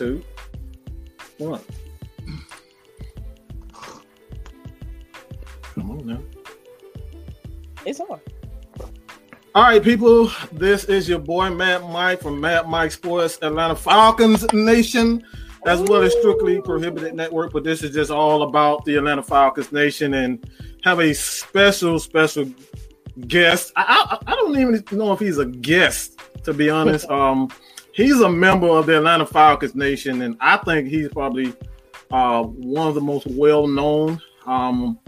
Two. One. Come on now. It's on. All right, people. This is your boy Matt Mike from Matt Mike Sports Atlanta Falcons Nation, as well as Strictly Prohibited Network. But this is just all about the Atlanta Falcons Nation and have a special, special guest. I, I, I don't even know if he's a guest, to be honest. Um, he's a member of the Atlanta Falcons Nation, and I think he's probably uh, one of the most well-known um,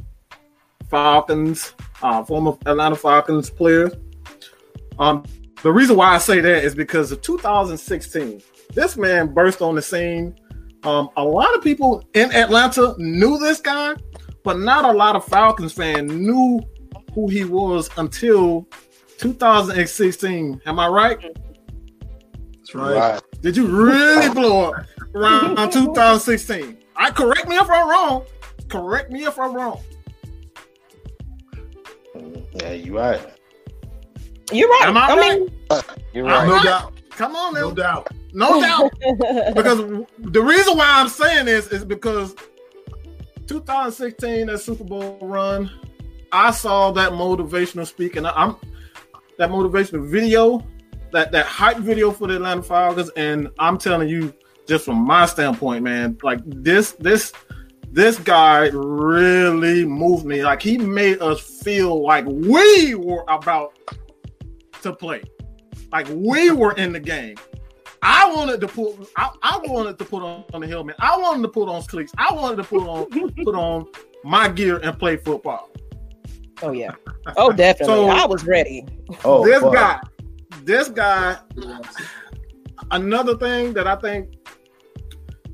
Falcons, uh, former Atlanta Falcons players. Um, the reason why I say that is because of 2016. This man burst on the scene. Um, a lot of people in Atlanta knew this guy, but not a lot of Falcons fans knew who he was until 2016. Am I right? That's right. right. Did you really blow up around 2016? I correct me if I'm wrong. Correct me if I'm wrong. Yeah, you right. You're right. Am I, I right? mean, you're right. No doubt. Come on, no doubt. No doubt. because the reason why I'm saying this is because 2016, that Super Bowl run, I saw that motivational speaking. I'm that motivational video, that that hype video for the Atlanta Falcons, and I'm telling you, just from my standpoint, man, like this, this, this guy really moved me. Like he made us feel like we were about to play, like we were in the game. I wanted to put I, I, wanted to put on, on the helmet. I wanted to put on cleats. I wanted to put on put on my gear and play football. Oh yeah. Oh definitely. So, I was ready. Oh this fuck. guy, this guy another thing that I think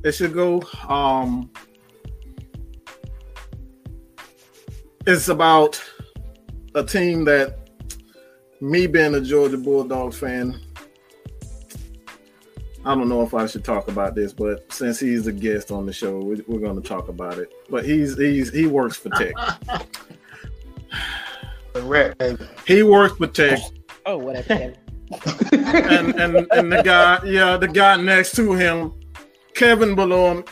it should go um it's about a team that me being a Georgia Bulldogs fan, I don't know if I should talk about this, but since he's a guest on the show, we, are going to talk about it. But he's he's he works for Tech. he works for Tech. Oh, whatever. And and and the guy, yeah, the guy next to him, Kevin Ballone,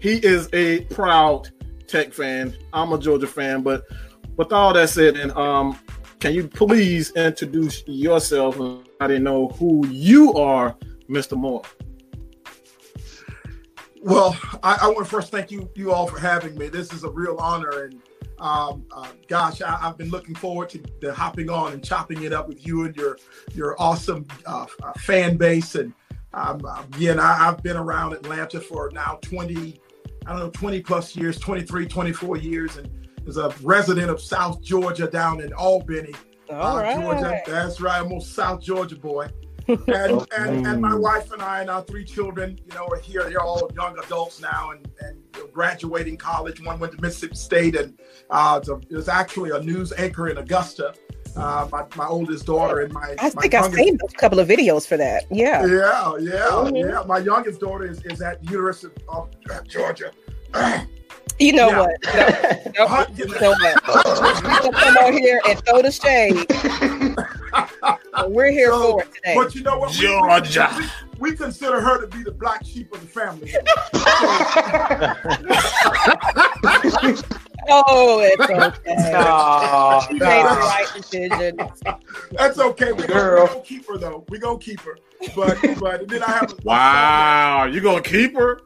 he is a proud Tech fan. I'm a Georgia fan, but with all that said, and um, can you please introduce yourself I didn't know who you are, Mr. Moore? Well, I, I, want to first thank you you all for having me. This is a real honor, and um, uh, gosh, I, have been looking forward to, to, hopping on and chopping it up with you and your your awesome uh, uh fan base. And um, again, I, have been around Atlanta for now 20, I don't know, 20 plus years, 23, 24 years, and is a resident of South Georgia down in Albany, All uh, right. Georgia. That's right, I'm a South Georgia boy. And, and, and my wife and I and our three children, you know, are here. They're all young adults now and, and you know, graduating college. One went to Mississippi State and uh, it was actually a news anchor in Augusta. Uh, my, my oldest daughter and my I think I've seen a couple of videos for that. Yeah. Yeah, yeah, mm-hmm. yeah. My youngest daughter is, is at University of Georgia. You know yeah. what? No, no, you know what? come on here and throw the shade. We're here so, for it today. But you know what? Georgia. We, we, we, consider her to be the black sheep of the family. oh, it's okay. No, she made the right decision. That's okay. We're gonna, we gonna keep her though. We're gonna keep her. But but then I have Wow, you gonna keep her?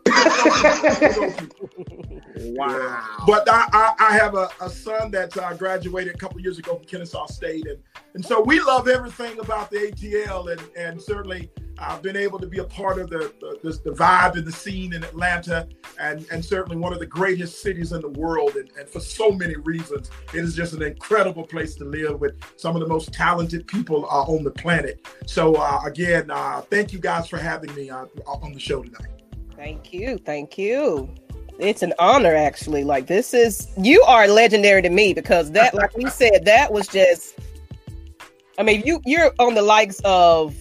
Wow. But I, I, I have a, a, son that uh, graduated a couple years ago from Kennesaw State. And, and so we love everything about the ATL. And, and certainly I've been able to be a part of the, the, the, vibe and the scene in Atlanta. And, and certainly one of the greatest cities in the world. And, and for so many reasons, it is just an incredible place to live with some of the most talented people uh, on the planet. So uh, again, uh, thank you guys for having me uh, on the show tonight. Thank you. Thank you it's an honor actually. Like this is you are legendary to me because that, like we said, that was just. I mean, you you're on the likes of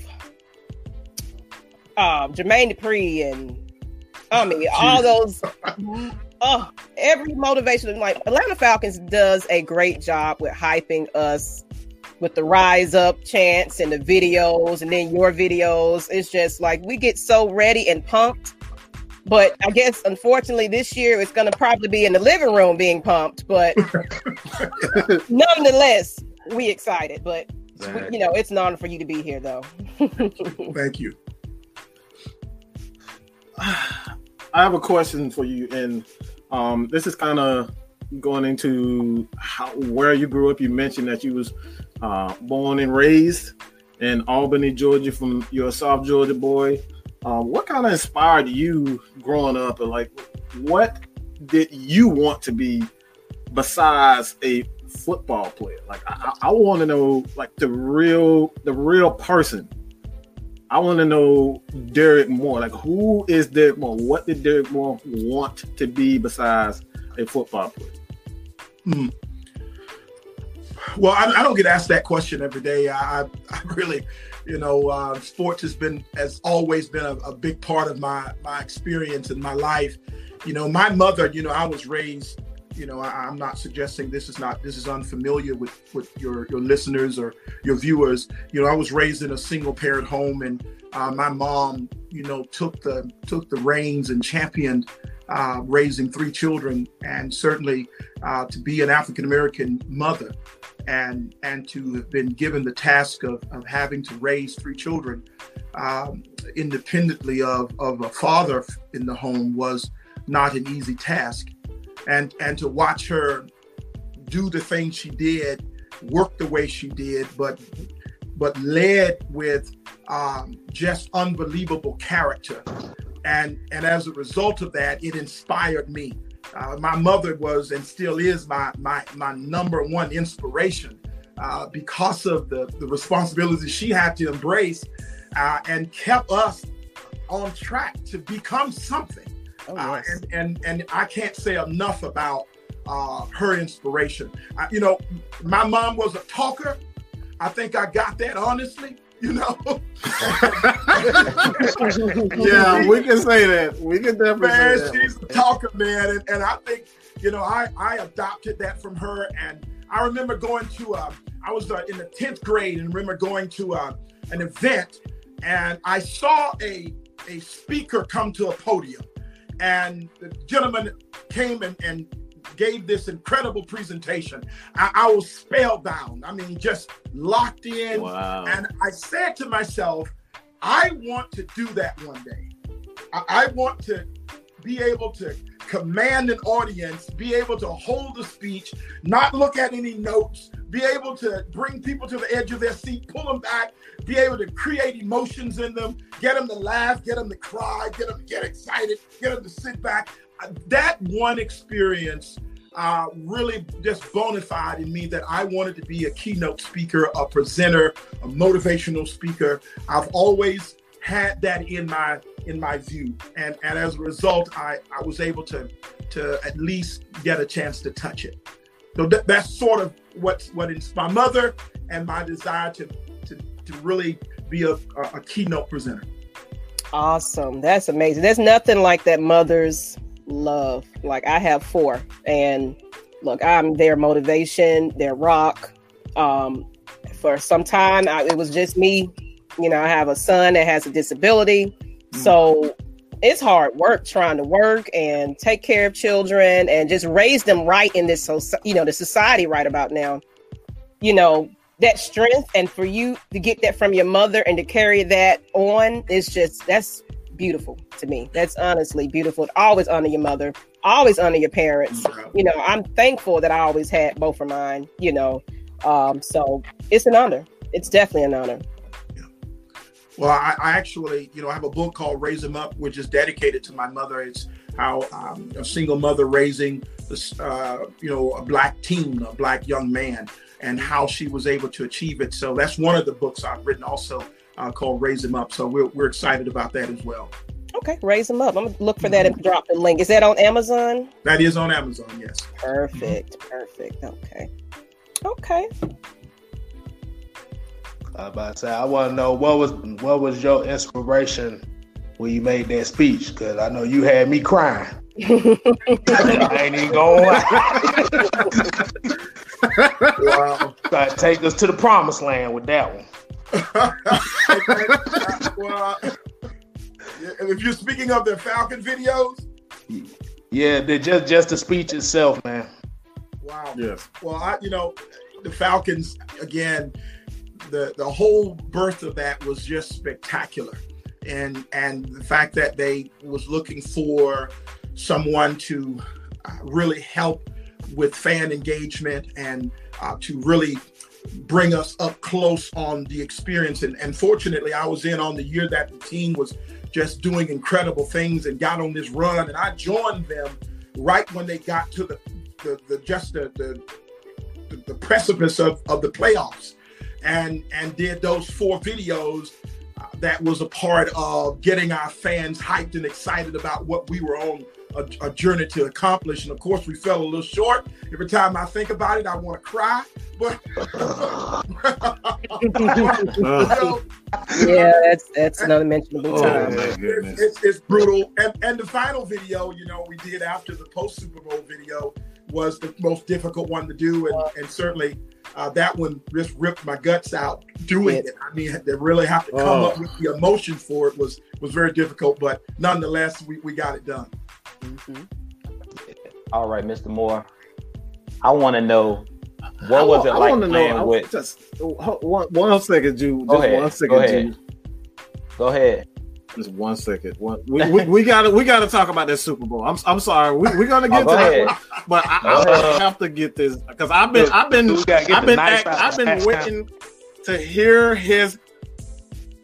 uh, Jermaine Dupri and I mean all those. Oh, every motivation like Atlanta Falcons does a great job with hyping us with the rise up chants and the videos and then your videos. It's just like we get so ready and pumped But I guess unfortunately this year it's going to probably be in the living room being pumped. But nonetheless, we excited. But you know, it's an honor for you to be here, though. Thank you. I have a question for you, and um, this is kind of going into how where you grew up. You mentioned that you was uh, born and raised in Albany, Georgia, from you're a South Georgia boy. Um, what kind of inspired you growing up, and like, what did you want to be besides a football player? Like, I, I want to know, like, the real, the real person. I want to know Derrick Moore. Like, who is Derrick Moore? What did Derrick Moore want to be besides a football player? Hmm. Well, I, I, don't get asked that question every day. I, I really, you know, uh, sports has been has always been a, a, big part of my my experience and my life. You know, my mother, you know, I was raised. You know, I, am not suggesting this is not this is unfamiliar with with your your listeners or your viewers. You know, I was raised in a single parent home, and uh, my mom, you know, took the took the reins and championed uh, raising three children, and certainly uh, to be an African American mother, and and to have been given the task of, of having to raise three children um, independently of, of a father in the home was not an easy task, and and to watch her do the things she did, work the way she did, but but led with um, just unbelievable character and and as a result of that, it inspired me. Uh, my mother was and still is my my my number one inspiration uh, because of the the responsibilities she had to embrace uh, and kept us on track to become something. Oh, uh, and and and I can't say enough about uh, her inspiration. you know, my mom was a talker. I think I got that honestly you know. yeah, we can say that. We can definitely. Man, she's a talker, man, and, and I think you know I I adopted that from her, and I remember going to uh, I was uh, in the tenth grade, and remember going to uh, an event, and I saw a a speaker come to a podium, and the gentleman came and, and gave this incredible presentation. I, I was spellbound. I mean, just locked in. Wow. And I said to myself, I want to do that one day. I, I want to be able to command an audience, be able to hold a speech, not look at any notes, be able to bring people to the edge of their seat, pull them back, be able to create emotions in them, get them to laugh, get them to cry, get them to get excited, get them to sit back that one experience uh, really just bona fide in me that I wanted to be a keynote speaker, a presenter, a motivational speaker. I've always had that in my in my view, and and as a result, I I was able to to at least get a chance to touch it. So that, that's sort of what what is my mother and my desire to to to really be a, a, a keynote presenter. Awesome, that's amazing. There's nothing like that mother's love. Like I have four, and look, I'm their motivation, their rock. Um, for some time, I, it was just me. You know, I have a son that has a disability, mm. so it's hard work trying to work and take care of children and just raise them right in this, so you know, the society right about now. You know, that strength and for you to get that from your mother and to carry that on is just that's beautiful to me. That's honestly beautiful. Always honor your mother. Always honor your parents. You know, I'm thankful that I always had both of mine. You know, um, so it's an honor. It's definitely an honor. Well, I, I, actually, you know, I have a book called "Raise Them Up," which is dedicated to my mother. It's how um, a single mother raising this, uh, you know, a black teen, a black young man, and how she was able to achieve it. So that's one of the books I've written also uh, called Raise Them Up. So we're, we're excited about that as well. Okay, Raise Them Up. I'm going to look for that and drop the link. Is that on Amazon? That is on Amazon, yes. Perfect, perfect. Okay. Okay. Uh, I about to say, I want to know what was what was your inspiration when you made that speech? Because I know you had me crying. I ain't even going. wow. take us to the promised land with that one well, if you're speaking of the Falcon videos, yeah, they're just just the speech itself, man. Wow. Yes. Well, I, you know, the Falcons again. The the whole birth of that was just spectacular, and and the fact that they was looking for someone to uh, really help with fan engagement and uh, to really bring us up close on the experience. And, and fortunately, I was in on the year that the team was just doing incredible things and got on this run. And I joined them right when they got to the, the, the just the, the, the precipice of, of the playoffs and, and did those four videos uh, that was a part of getting our fans hyped and excited about what we were on a, a, journey to accomplish. And of course, we fell a little short. Every time I think about it, I want to cry. But yeah, that's that's another mentionable time. Oh, it's, it's, it's, brutal. And and the final video, you know, we did after the post Super Bowl video was the most difficult one to do, and, and certainly uh, that one just ripped my guts out doing it. I mean, they really have to come oh. up with the emotion for it was was very difficult, but nonetheless, we, we got it done. Mm-hmm. All right, Mr. Moore. I want to know what I, was it I like playing know, with? Just one, one second, Jude. Go ahead. one second, Go ahead. Jude. Go ahead. Just one second. One, we, we, we gotta we gotta talk about this Super Bowl. I'm I'm sorry. We, we're gonna get oh, go to ahead. that one, but I, I uh, have to get this because I've been I've been I've been nice I've been waiting to hear his.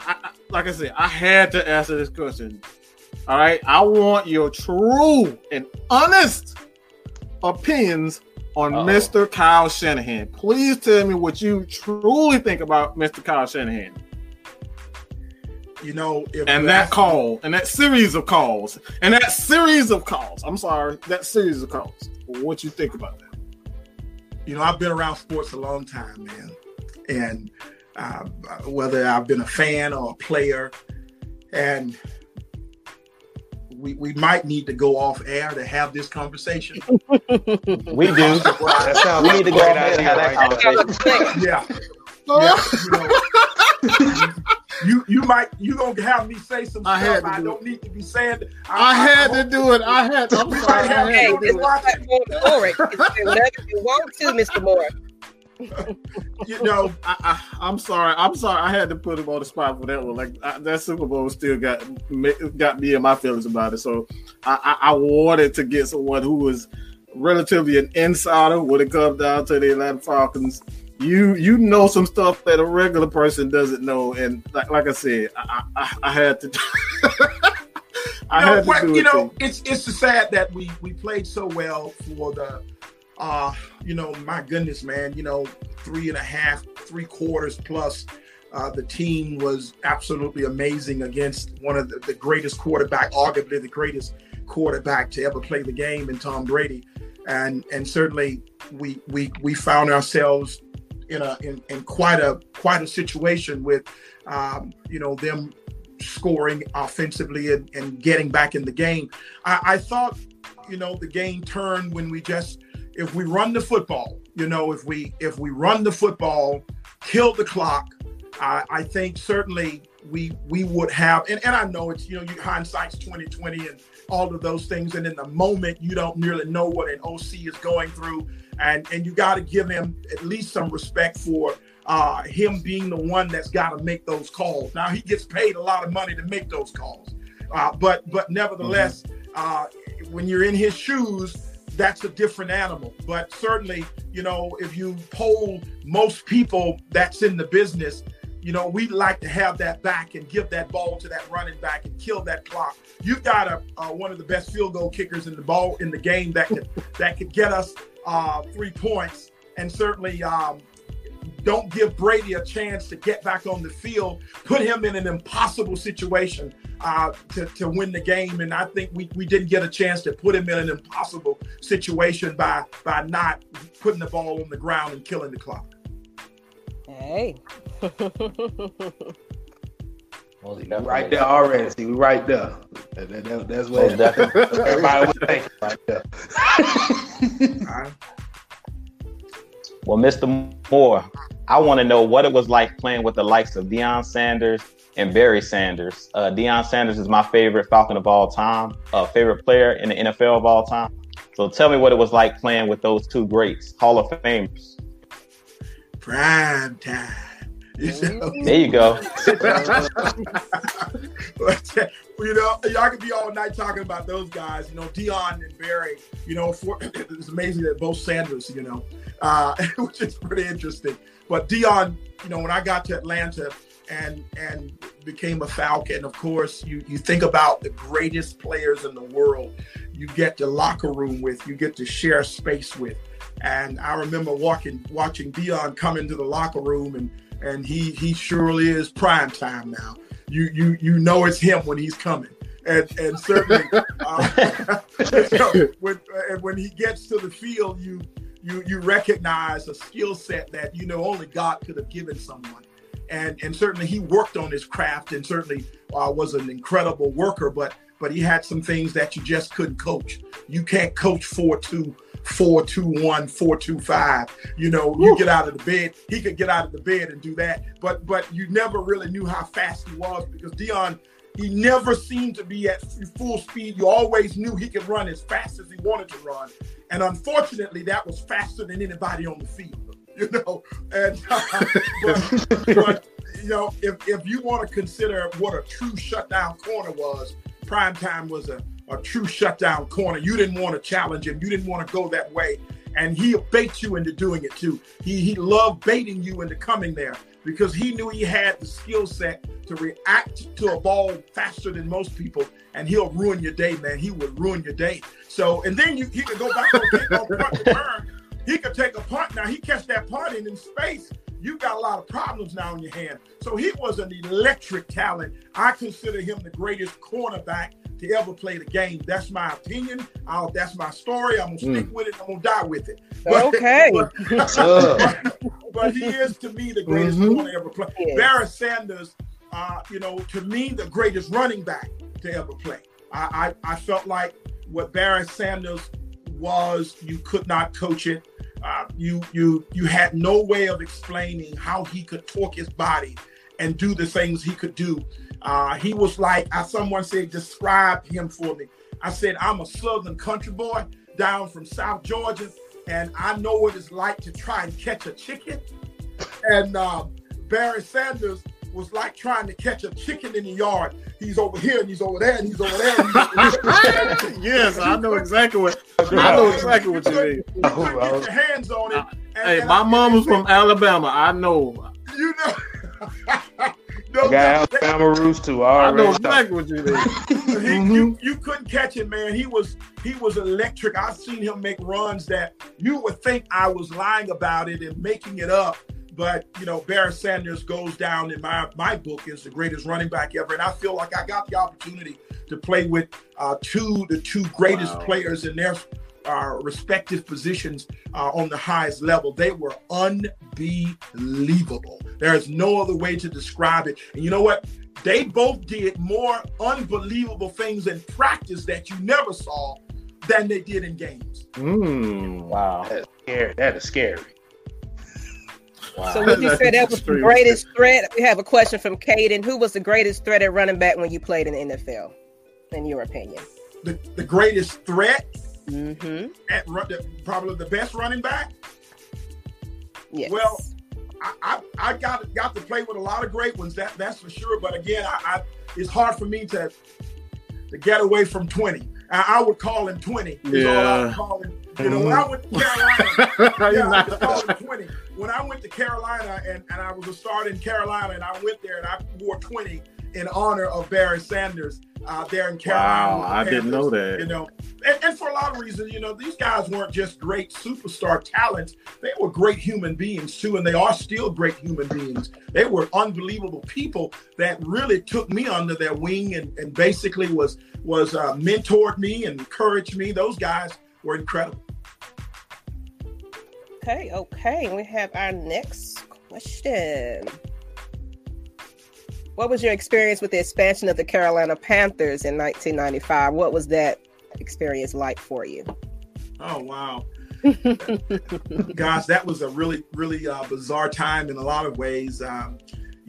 I, like I said, I had to answer this question. All right, I want your true and honest opinions on Uh-oh. Mr. Kyle Shanahan. Please tell me what you truly think about Mr. Kyle Shanahan. You know, and that call, and that series of calls, and that series of calls. I'm sorry, that series of calls. What you think about that? You know, I've been around sports a long time, man, and uh, whether I've been a fan or a player, and we, we might need to go off air to have this conversation. we do. we need to go off air to have that conversation. Yeah. yeah. You, know, you you might you gonna have me say some I stuff I don't it. need to be saying. I, I had I, to do it. I had to. I'm sorry. I had to do it. Whatever you want to, Mr. Moore. you know, I, am sorry. I'm sorry. I had to put him on the spot for that one. Like I, that Super Bowl still got got me and my feelings about it. So I, I, wanted to get someone who was relatively an insider when it comes down to the Atlanta Falcons. You you know some stuff that a regular person doesn't know, and like, like I said, I, I, I had to. I you know, had to do you know, too. it's it's sad that we we played so well for the uh, you know, my goodness, man, you know, three and a half, three quarters plus. Uh, the team was absolutely amazing against one of the, the, greatest quarterback, arguably the greatest quarterback to ever play the game in Tom Brady. And and certainly we we we found ourselves in a in, in quite a quite a situation with um, you know them scoring offensively and, and getting back in the game. I, I thought, you know, the game turned when we just if we run the football, you know, if we if we run the football, kill the clock, uh, I think certainly we we would have. And, and I know it's you know you hindsight's twenty twenty and all of those things. And in the moment, you don't really know what an OC is going through, and and you got to give him at least some respect for uh, him being the one that's got to make those calls. Now he gets paid a lot of money to make those calls, uh, but but nevertheless, mm-hmm. Uh, when you're in his shoes that's a different animal. But certainly, you know, if you poll most people that's in the business, you know, we'd like to have that back and give that ball to that running back and kill that clock. You've got a uh, one of the best field goal kickers in the ball in the game that could that could get us uh, three points, and certainly um, don't give Brady a chance to get back on the field. Put him in an impossible situation uh, to, to win the game. And I think we, we didn't get a chance to put him in an impossible situation by by not putting the ball on the ground and killing the clock. Hey. well, right there already. See, we right there. That, that, that's what everybody was thinking right there. Well, Mr. Moore, I want to know what it was like playing with the likes of Deion Sanders and Barry Sanders. Uh, Deion Sanders is my favorite Falcon of all time, uh, favorite player in the NFL of all time. So tell me what it was like playing with those two greats, Hall of Famers. Prime time. There you go. you know, y'all could be all night talking about those guys. You know, Deion and Barry. You know, for, it's amazing that both Sanders. You know, uh, which is pretty interesting. But Deion, you know, when I got to Atlanta and and became a Falcon, of course, you you think about the greatest players in the world. You get the locker room with, you get to share space with. And I remember walking, watching Deion come into the locker room, and and he he surely is prime time now. You you you know it's him when he's coming and and certainly uh, when when he gets to the field, you you you recognize a skill set that you know only God could have given someone. And and certainly he worked on his craft and certainly uh, was an incredible worker, but but he had some things that you just couldn't coach. You can't coach four two, four two one, four two five. You know, you get out of the bed. He could get out of the bed and do that, but but you never really knew how fast he was because Deion, he never seemed to be at full speed. You always knew he could run as fast as he wanted to run. And unfortunately, that was faster than anybody on the field, you know. And uh, but, but, you know, if, if you want to consider what a true shutdown corner was, prime time was a, a true shutdown corner. You didn't want to challenge him. You didn't want to go that way. And he'll bait you into doing it too. He he loved baiting you into coming there because he knew he had the skill set to react to a ball faster than most people, and he'll ruin your day, man. He would ruin your day. So, and then you he could go back on, punt return. He could take a punt. Now he catch that punt in space. You got a lot of problems now in your hand. So he was an electric talent. I consider him the greatest cornerback to ever play the game. That's my opinion. I'll, that's my story. I'm gonna stick mm. with it. I'm gonna die with it. But, okay. But, but, but, he is to me the greatest mm-hmm. corner ever play. Yes. Barry Sanders, uh, you know, to me the greatest running back to ever play. I, I, I felt like what Barry Sanders was, you could not coach it. Uh, you you you had no way of explaining how he could torque his body and do the things he could do uh, he was like, as someone said, describe him for me. I said, I'm a Southern country boy down from South Georgia, and I know what it's like to try and catch a chicken. And uh, Barry Sanders was like trying to catch a chicken in the yard. He's over here and he's over there and he's over there. yes, I know exactly what I know exactly what you mean. You oh, get your hands on it. And, hey, and my mom was from Alabama. I know. You know. No, I got Alabama roots too. I, I know exactly what you mean. mm-hmm. you, you couldn't catch it, man. He was he was electric. I've seen him make runs that you would think I was lying about it and making it up. But you know, Barry Sanders goes down in my my book as the greatest running back ever, and I feel like I got the opportunity to play with uh, two the two greatest wow. players in their uh, respective positions uh, on the highest level. They were unbelievable. There is no other way to describe it. And you know what? They both did more unbelievable things in practice that you never saw than they did in games. Mm, wow. That's scary. That is scary. Wow. So would you say that was the greatest threat? We have a question from Caden. Who was the greatest threat at running back when you played in the NFL, in your opinion? The, the greatest threat? Mm-hmm. At the, probably the best running back. Yes. Well, I, I, I, got got to play with a lot of great ones. That that's for sure. But again, I, I it's hard for me to to get away from twenty. I, I would call him twenty. Yeah. You know, when I went to Carolina, yeah, I call him twenty. When I went to Carolina and, and I was a starter in Carolina, and I went there and I wore twenty in honor of Barry Sanders uh, there in Carolina. Wow, I didn't know that. You know, and, and, for a lot of reasons, you know, these guys weren't just great superstar talents; they were great human beings too, and they are still great human beings. They were unbelievable people that really took me under their wing and, and basically was was uh, mentored me and encouraged me. Those guys were incredible. Okay, okay, we have our next question. What was your experience with the expansion of the Carolina Panthers in 1995? What was that experience like for you? Oh wow! Gosh, that was a really, really uh, bizarre time in a lot of ways. Um,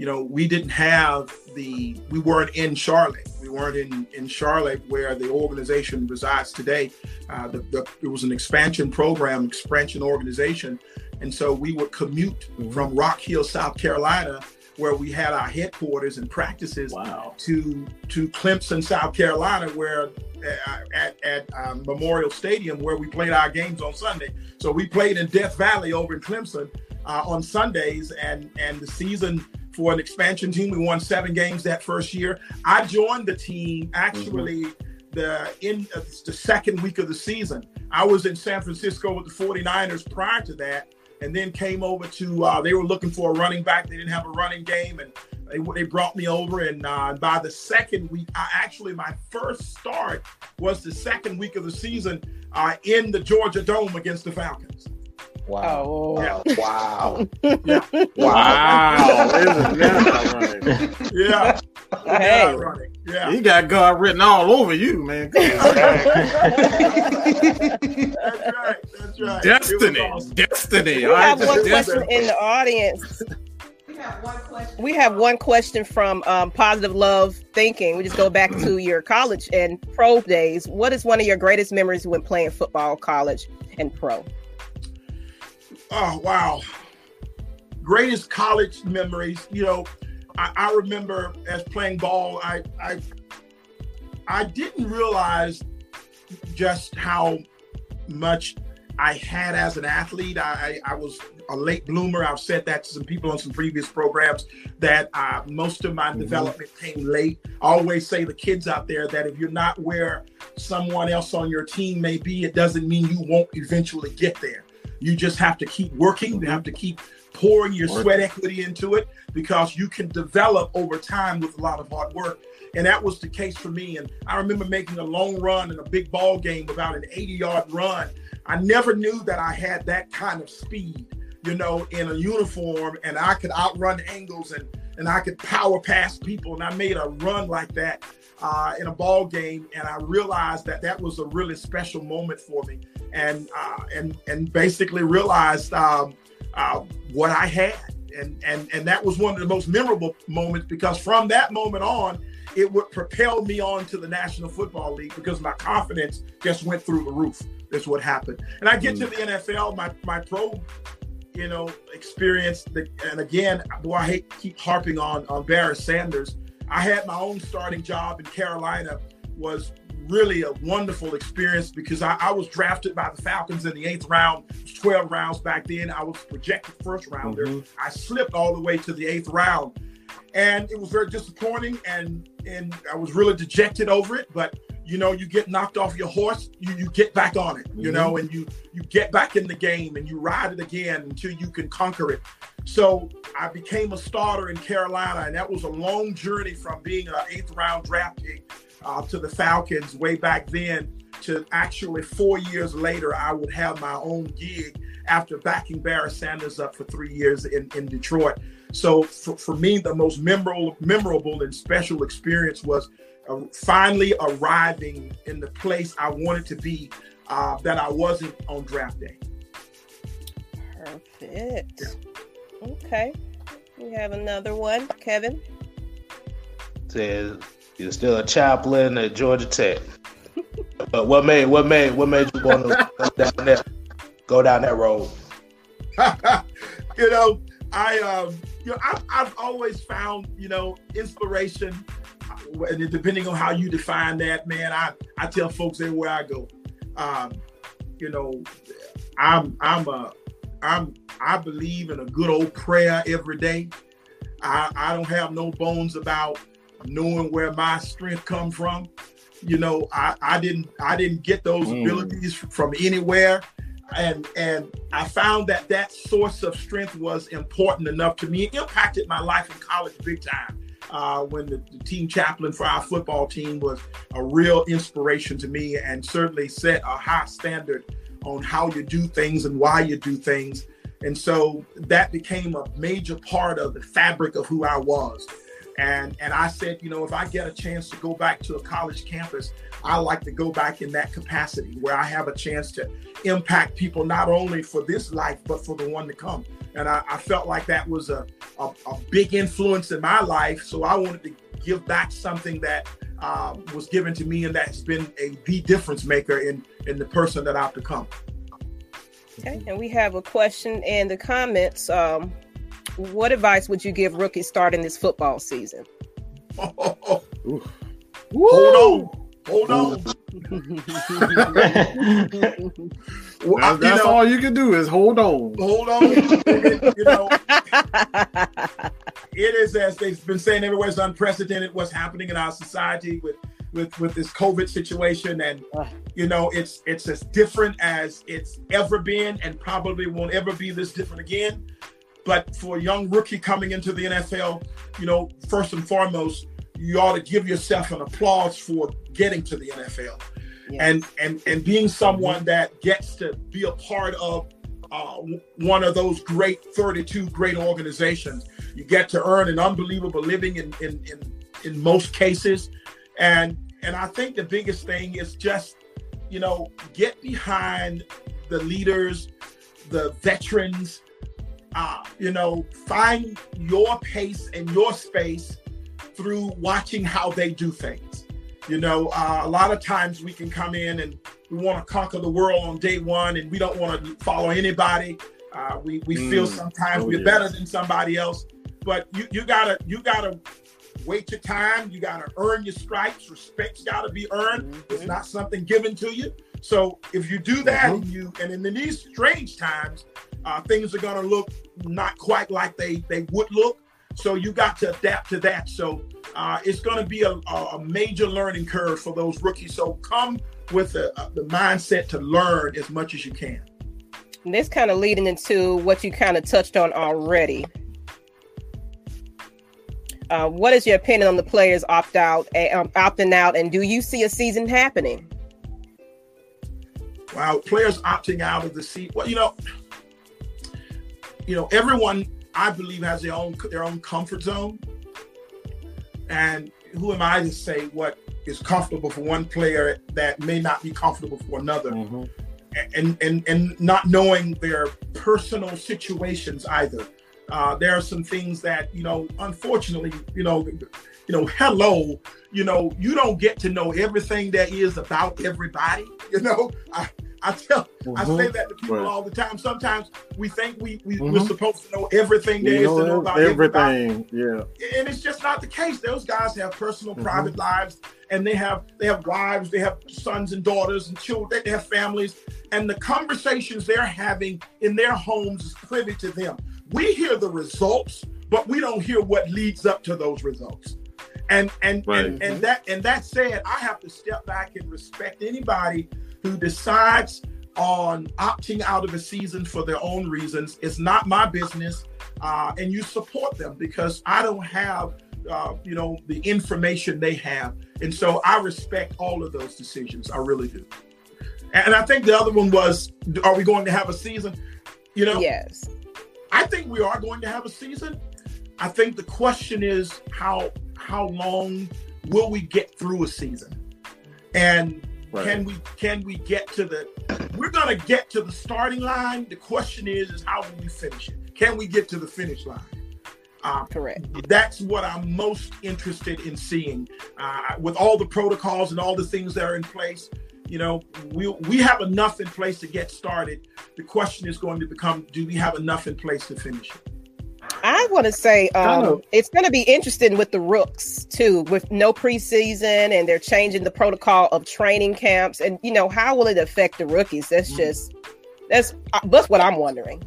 you know, we didn't have the, we weren't in Charlotte. We weren't in, in Charlotte where the organization resides today. Uh, the, the, it was an expansion program, expansion organization. And so we would commute mm-hmm. from Rock Hill, South Carolina, where we had our headquarters and practices, wow. to to Clemson, South Carolina, where uh, at, at um, Memorial Stadium, where we played our games on Sunday. So we played in Death Valley over in Clemson uh, on Sundays, and and the season for an expansion team. We won seven games that first year. I joined the team actually mm-hmm. the in uh, the second week of the season. I was in San Francisco with the 49ers prior to that, and then came over to. Uh, they were looking for a running back. They didn't have a running game, and they, they brought me over. And uh, by the second week, I actually my first start was the second week of the season uh, in the Georgia Dome against the Falcons. Wow. Oh. Yeah. Wow. Yeah. Wow. yeah. Hey. Running. Yeah. He got God written all over you, man. That's right. That's right. Destiny. It was awesome. Destiny. We All right, have one destiny. question in the audience. We have one question from um, Positive Love Thinking. We just go back to your college and pro days. What is one of your greatest memories when playing football, college, and pro? Oh wow. Greatest college memories. You know, I, I remember as playing ball, I I I didn't realize just how much I had as an athlete. I, I was a late bloomer. I've said that to some people on some previous programs that uh, most of my Mhm. development came late. I always say to kids out there that if you're not where someone else on your team may be, it doesn't mean you won't eventually get there. You just have to keep working. You have to keep pouring your sweat equity into it because you can develop over time with a lot of hard work. And that was the case for me. And I remember making a long run in a big ball game, about an 80 yard run. I never knew that I had that kind of speed, you know, in a uniform and I could outrun angles and, and I could power past people. And I made a run like that uh, in a ball game. And I realized that that was a really special moment for me. And, uh, and, and basically realized um, uh, what I had. And, and, and that was one of the most memorable moments because from that moment on, it would propel me on to the National Football League because my confidence just went through the roof. That's what happened. And I get to the NFL, my my pro, you know, experience. The, and again, boy, I hate keep harping on on Barry Sanders. I had my own starting job in Carolina. Was really a wonderful experience because I, I was drafted by the Falcons in the eighth round. Twelve rounds back then. I was projected first rounder. Mhm. I slipped all the way to the eighth round, and it was very disappointing. And and I was really dejected over it. But you know, you get knocked off your horse, you you get back on it. You Mhm. know, and you you get back in the game and you ride it again until you can conquer it. So I became a starter in Carolina, and that was a long journey from being an eighth round draft pick uh, to the Falcons way back then to actually four years later, I would have my own gig after backing Barry Sanders up for three years in, in Detroit. So for, for me, the most memorable, memorable and special experience was uh, finally arriving in the place I wanted to be uh, that I wasn't on draft day. Perfect. Okay. We have another one, Kevin. Says you're still a chaplain at Georgia Tech. but what made what made what made you want to go down that go down that road? you know, I um, you know, I've, I've always found you know inspiration, uh, and depending on how you define that, man, I I tell folks everywhere I go, um, you know, I'm I'm a I'm I believe in a good old prayer every day. I I don't have no bones about knowing where my strength come from. You know, I I didn't I didn't get those Mm. abilities from anywhere and and I found that that source of strength was important enough to me. It impacted my life in college big time. Uh, when the, the team chaplain for our football team was a real inspiration to me, and certainly set a high standard on how you do things and why you do things. And so that became a major part of the fabric of who I was. And and I said, you know, if I get a chance to go back to a college campus, I like to go back in that capacity where I have a chance to impact people not only for this life but for the one to come. And I, I felt like that was a, a, a big influence in my life. So I wanted to give back something that um, was given to me and that's been a the difference maker in in the person that I've become. Okay, and we have a question in the comments. Um, what advice would you give rookies starting this football season? Oh, hold on, hold on. well, that's know, all you can do is hold on. Hold on. you know, it is as they've been saying everywhere. It's unprecedented what's happening in our society with with with this COVID situation, and you know, it's it's as different as it's ever been, and probably won't ever be this different again. But for a young rookie coming into the NFL, you know, first and foremost, you ought to give yourself an applause for getting to the NFL. And and and being someone that gets to be a part of uh, one of those great 32 great organizations. You get to earn an unbelievable living in, in, in, in most cases. And and I think the biggest thing is just, you know, get behind the leaders, the veterans, uh, you know, find your pace and your space through watching how they do things. You know, uh, a lot of times we can come in and we want to conquer the world on day one and we don't want to follow anybody. Uh, we we mm. feel sometimes oh, we're yes. better than somebody else, but you you gotta you gotta wait your time. You gotta earn your stripes. Respect's gotta be earned. Mm-hmm. It's not something given to you. So if you do that mm-hmm. and you and in these strange times, uh, things are going to look not quite like they they would look. So you got to adapt to that. So uh, it's going to be a, a, major learning curve for those rookies. So come with the, uh, the mindset to learn as much as you can. And this kind of leading into what you kind of touched on already. Uh, what is your opinion on the players opt out, um, opting out, and do you see a season happening? Wow, players opting out of the seat. Well, you know, you know, everyone I believe has their own their own comfort zone. And who am I to say what is comfortable for one player that may not be comfortable for another? Mm-hmm. And, and and not knowing their personal situations either. Uh, there are some things that you know, unfortunately, you know, you know, hello, you know, you don't get to know everything that is about everybody. You know, I, I tell, mm-hmm. I say mm-hmm. that to people right. all the time. Sometimes we think we, we mm-hmm. we're supposed to know everything there is to know about everything. Yeah, and it's just not the case. Those guys have personal, mm-hmm. private lives, and they have they have wives, they have sons and daughters and children, they have families, and the conversations they're having in their homes is privy to them. We hear the results, but we don't hear what leads up to those results. And and right. and, and that and that said, I have to step back and respect anybody who decides on opting out of a season for their own reasons. It's not my business. Uh, and you support them because I don't have, uh, you know, the information they have. And so I respect all of those decisions. I really do. And I think the other one was, are we going to have a season? You know, yes. I think we are going to have a season. I think the question is how how long will we get through a season? And Right. Can we can we get to the we're gonna get to the starting line. The question is is how do we finish it? Can we get to the finish line? Uh, Correct. That's what I'm most interested in seeing. Uh, with all the protocols and all the things that are in place, you know, we we have enough in place to get started. The question is going to become: Do we have enough in place to finish it? I want to say um, it's going to be interesting with the rooks too, with no preseason and they're changing the protocol of training camps. And you know, how will it affect the rookies? That's mm-hmm. just that's uh, that's what I'm wondering.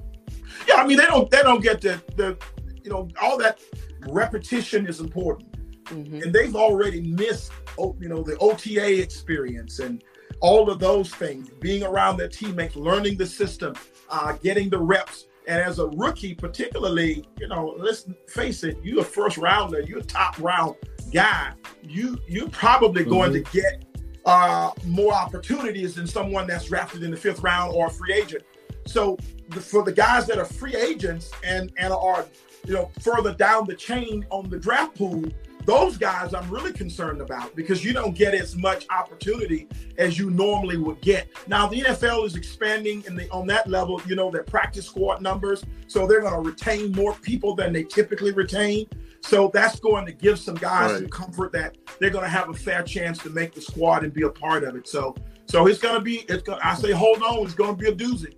Yeah, I mean, they don't they don't get the the you know all that repetition is important, mm-hmm. and they've already missed oh, you know the OTA experience and all of those things, being around their teammates, learning the system, uh, getting the reps and as a rookie, particularly, you know, let's face it, you're a first rounder, you're a top round guy. You you're probably mm-hmm. going to get uh, more opportunities than someone that's drafted in the fifth round or a free agent. So the, for the guys that are free agents and and are you know further down the chain on the draft pool, those guys I'm really concerned about because you don't get as much opportunity as you normally would get. Now the NFL is expanding in the on that level, you know, their practice squad numbers, so they're going to retain more people than they typically retain. So that's going to give some guys right. some comfort that they're going to have a fair chance to make the squad and be a part of it. So so it's going to be it's going I say hold on, it's going to be a doozy.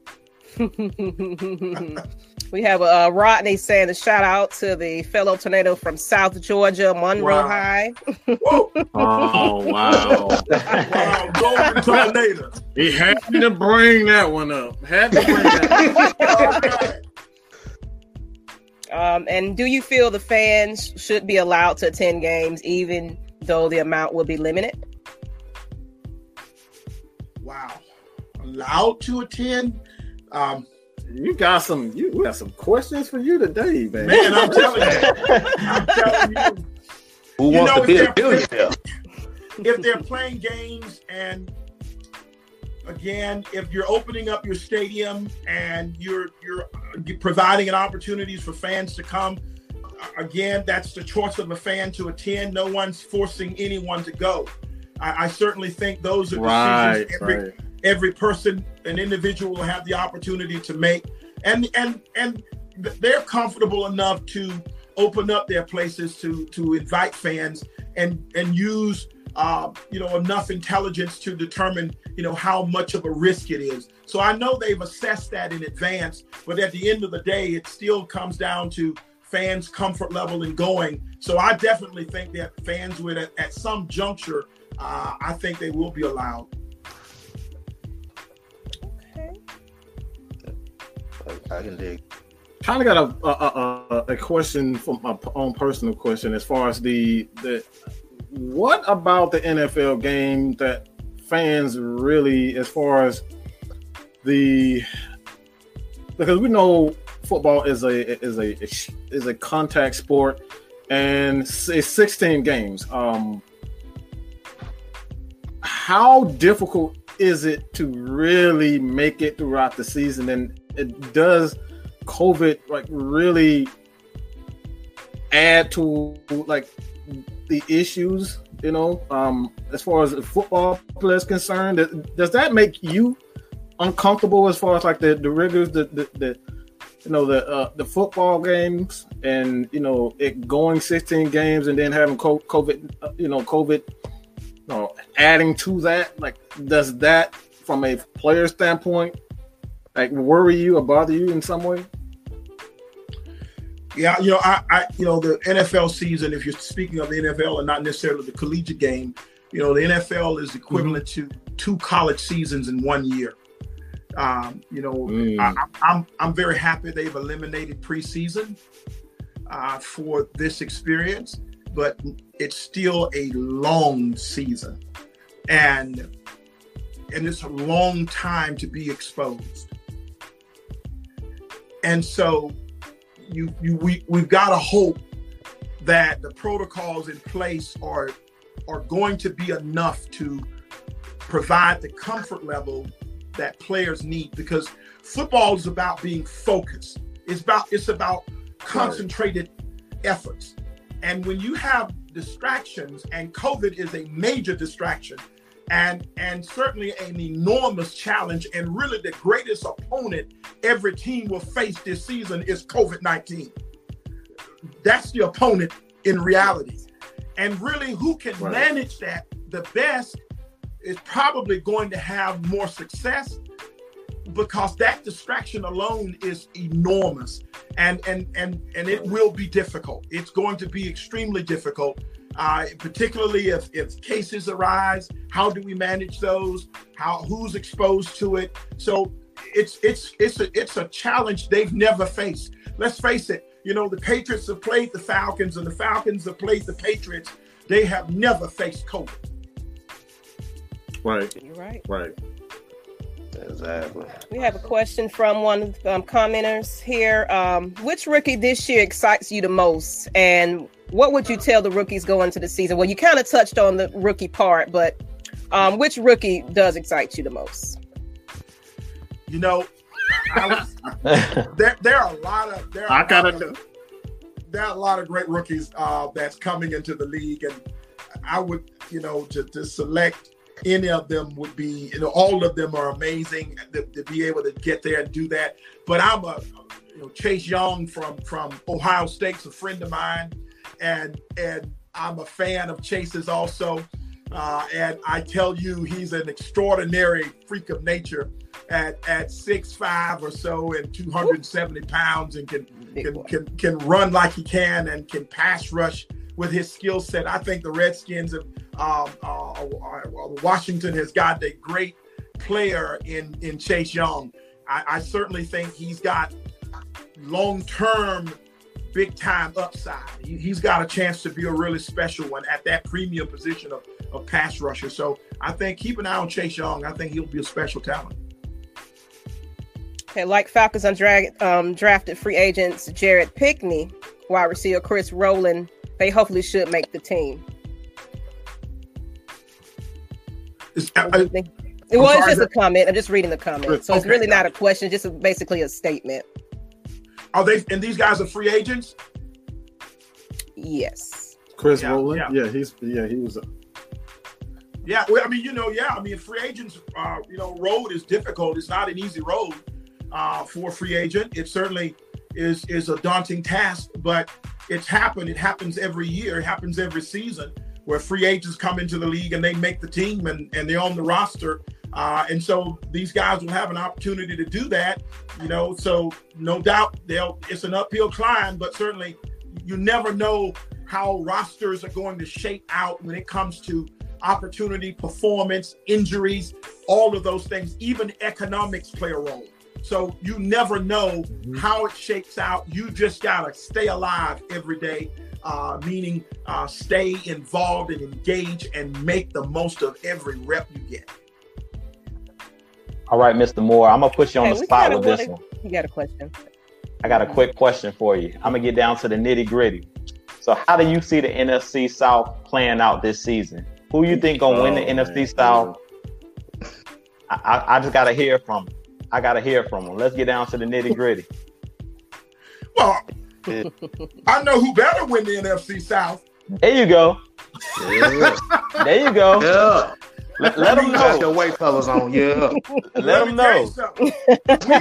we have uh, Rodney saying a shout out to the fellow tornado from South Georgia, Monroe wow. High. oh wow! wow, golden tornado. He had to bring that one up. Had to bring that. um, and do you feel the fans should be allowed to attend games, even though the amount will be limited? Wow, allowed to attend um, you got some. You got some questions for you today, man. Man, I'm telling you. I'm telling you. Who you wants know, to be a billionaire? If they're playing games, and again, if you're opening up your stadium and you're you're uh, providing an opportunities for fans to come, again, that's the choice of a fan to attend. No one's forcing anyone to go. I, I certainly think those are right, decisions every right every person, an individual will have the opportunity to make. And and and they're comfortable enough to open up their places to to invite fans and and use uh, you know enough intelligence to determine you know how much of a risk it is. So I know they've assessed that in advance, but at the end of the day, it still comes down to fans' comfort level in going. So I definitely think that fans would at, at some juncture, uh, I think they will be allowed. I, can dig. Kind of got a, a, a, a question from my own personal question as far as the the what about the NFL game that fans really, as far as the because we know football is a is a is a contact sport and it's 16 games. Um, how difficult is it to really make it throughout the season and it does COVID like really add to like the issues, you know, um, as far as the football players concerned. Does that make you uncomfortable as far as like the the rigors, the the, the you know the uh, the football games, and you know it going 16 games and then having COVID, uh, you know, COVID, you know, adding to that? Like, does that from a player standpoint like worry you or bother you in some way? Yeah, you know, I, I, you know, the NFL season. If you're speaking of the NFL and not necessarily the collegiate game, you know, the NFL is equivalent mm-hmm. to two college seasons in one year. Um, you know, mm. I, am I'm, I'm very happy they've eliminated preseason uh, for this experience, but it's still a long season, and and it's a long time to be exposed. And so you you we we've got to hope that the protocols in place are are going to be enough to provide the comfort level that players need because football is about being focused. It's about it's about concentrated efforts. And when you have distractions and COVID is a major distraction, and and certainly an enormous challenge and really the greatest opponent every team will face this season is COVID-19. That's the opponent in reality. And really who can right. manage that the best is probably going to have more success because that distraction alone is enormous and and and and it will be difficult it's going to be extremely difficult uh, particularly if, if cases arise. How do we manage those? How who's exposed to it? So it's it's it's a it's a challenge they've never faced. Let's face it. You know the Patriots have played the Falcons, and the Falcons have played the Patriots. They have never faced COVID. Right. You're right. Right. Exactly. We have a question from one of the um, commenters here. Um, which rookie this year excites you the most, and what would you tell the rookies going into the season? Well, you kind of touched on the rookie part, but um, which rookie does excite you the most? You know, was, there there are a lot of there. I gotta know. there are a lot of great rookies uh, that's coming into the league, and I would, you know, to, to select any of them would be, you know, all of them are amazing to, to be able to get there and do that. But I'm a, you know, Chase Young from from Ohio State's a friend of mine, and and I'm a fan of Chase's also. Uh, and I tell you, he's an extraordinary freak of nature at at six five or so and 270 pounds and can can, can can run like he can and can pass rush with his skill set. I think the Redskins of um, uh, uh, Washington has got a great player in in Chase Young. I, I certainly think he's got long term big time upside. He, has got a chance to be a really special one at that premium position of, of pass rusher. So I think keep an eye on Chase Young. I think he'll be a special talent. Okay, like Falcons undrafted um, drafted free agents Jared Pinkney, wide receiver Chris Rowland, they hopefully should make the team. I, I, it was just a comment. I'm just reading the comment, so it's really not a question, just a, basically a statement. Are they? And these guys are free agents. Yes. Chris yeah, Rowland. Yeah. yeah, he's yeah he was. A... Yeah, well, I mean, you know, yeah, I mean, free agents, uh, you know, road is difficult. It's not an easy road uh, for a free agent. It certainly is is a daunting task, but it's happened. It happens every year. It happens every season where free agents come into the league and they make the team and, and they're on the roster. Uh, and so these guys will have an opportunity to do that, you know. So no doubt they'll it's an uphill climb, but certainly you never know how rosters are going to shape out when it comes to opportunity, performance, injuries, all of those things. Even economics play a role. So you never know mm-hmm. how it shakes out. You just gotta stay alive every day uh, meaning uh, stay involved and engage and make the most of every rep you get. All right, Mr. Moore, I'm gonna put you on the spot with this one. You got a question? I got a quick question for you. I'm gonna get down to the nitty gritty. So, how do you see the NFC South playing out this season? Who you think gonna oh, win the man. NFC South? I, I, just gotta hear from. Them. I gotta hear from them. Let's get down to the nitty gritty. Well, I know who better win the NFC South. There you go. Yeah. there you go. Yeah. Let, let them know. Got your white colors on, yeah. let, let them know. We, we,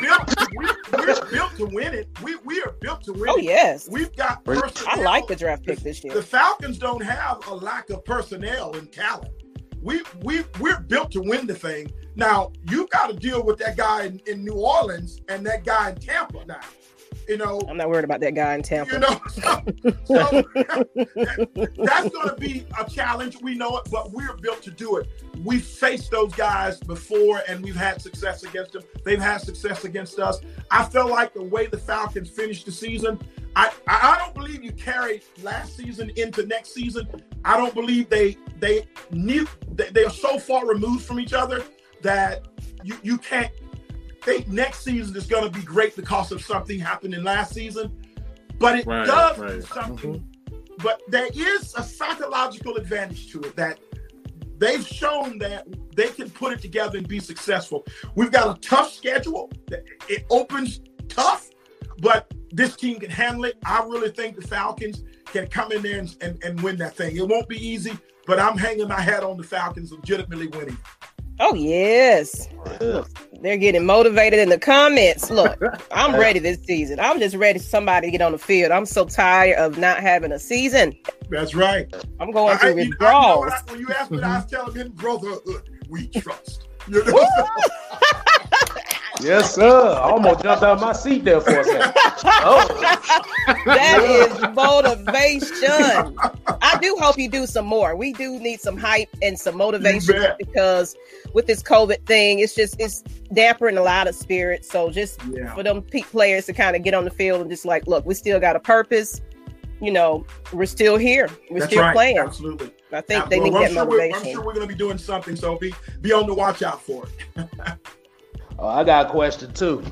built, we, we're built to win it. We, we are built to win oh, yes. We've got personnel. I like the draft pick this year. The Falcons don't have a lack of personnel and talent. We, we, we're built to win the thing. Now, you've got to deal with that guy in, in New Orleans and that guy in Tampa now. You know, I'm not worried about that guy in Tampa. You know, so, so that's going to be a challenge. We know it, but we're built to do it. We've faced those guys before, and we've had success against them. They've had success against us. I felt like the way the Falcons finished the season. I, I don't believe you carried last season into next season. I don't believe they they knew they, they are so far removed from each other that you you can't think next season is going to be great because of something happened in last season, but it right, does right. something. Mm-hmm. But there is a psychological advantage to it that they've shown that they can put it together and be successful. We've got a tough schedule. It opens tough, but this team can handle it. I really think the Falcons can come in there and, and, and win that thing. It won't be easy, but I'm hanging my hat on the Falcons legitimately winning. Oh yes. Yeah. They're getting motivated in the comments. Look, I'm ready this season. I'm just ready for somebody to get on the field. I'm so tired of not having a season. That's right. I'm going through withdrawals. When you asked me, I was telling him, brotherhood, we trust. You know? Yes, sir. I almost jumped out of my seat there for a second. Oh. that is motivation. I do hope you do some more. We do need some hype and some motivation because with this COVID thing, it's just it's dampering a lot of spirits. So just yeah. for them peak players to kind of get on the field and just like, look, we still got a purpose. You know, we're still here. We're That's still right. playing. Absolutely. I think they well, need that sure motivation. I'm sure we're going to be doing something. So be be on the watch out for it. Oh, I got a question too.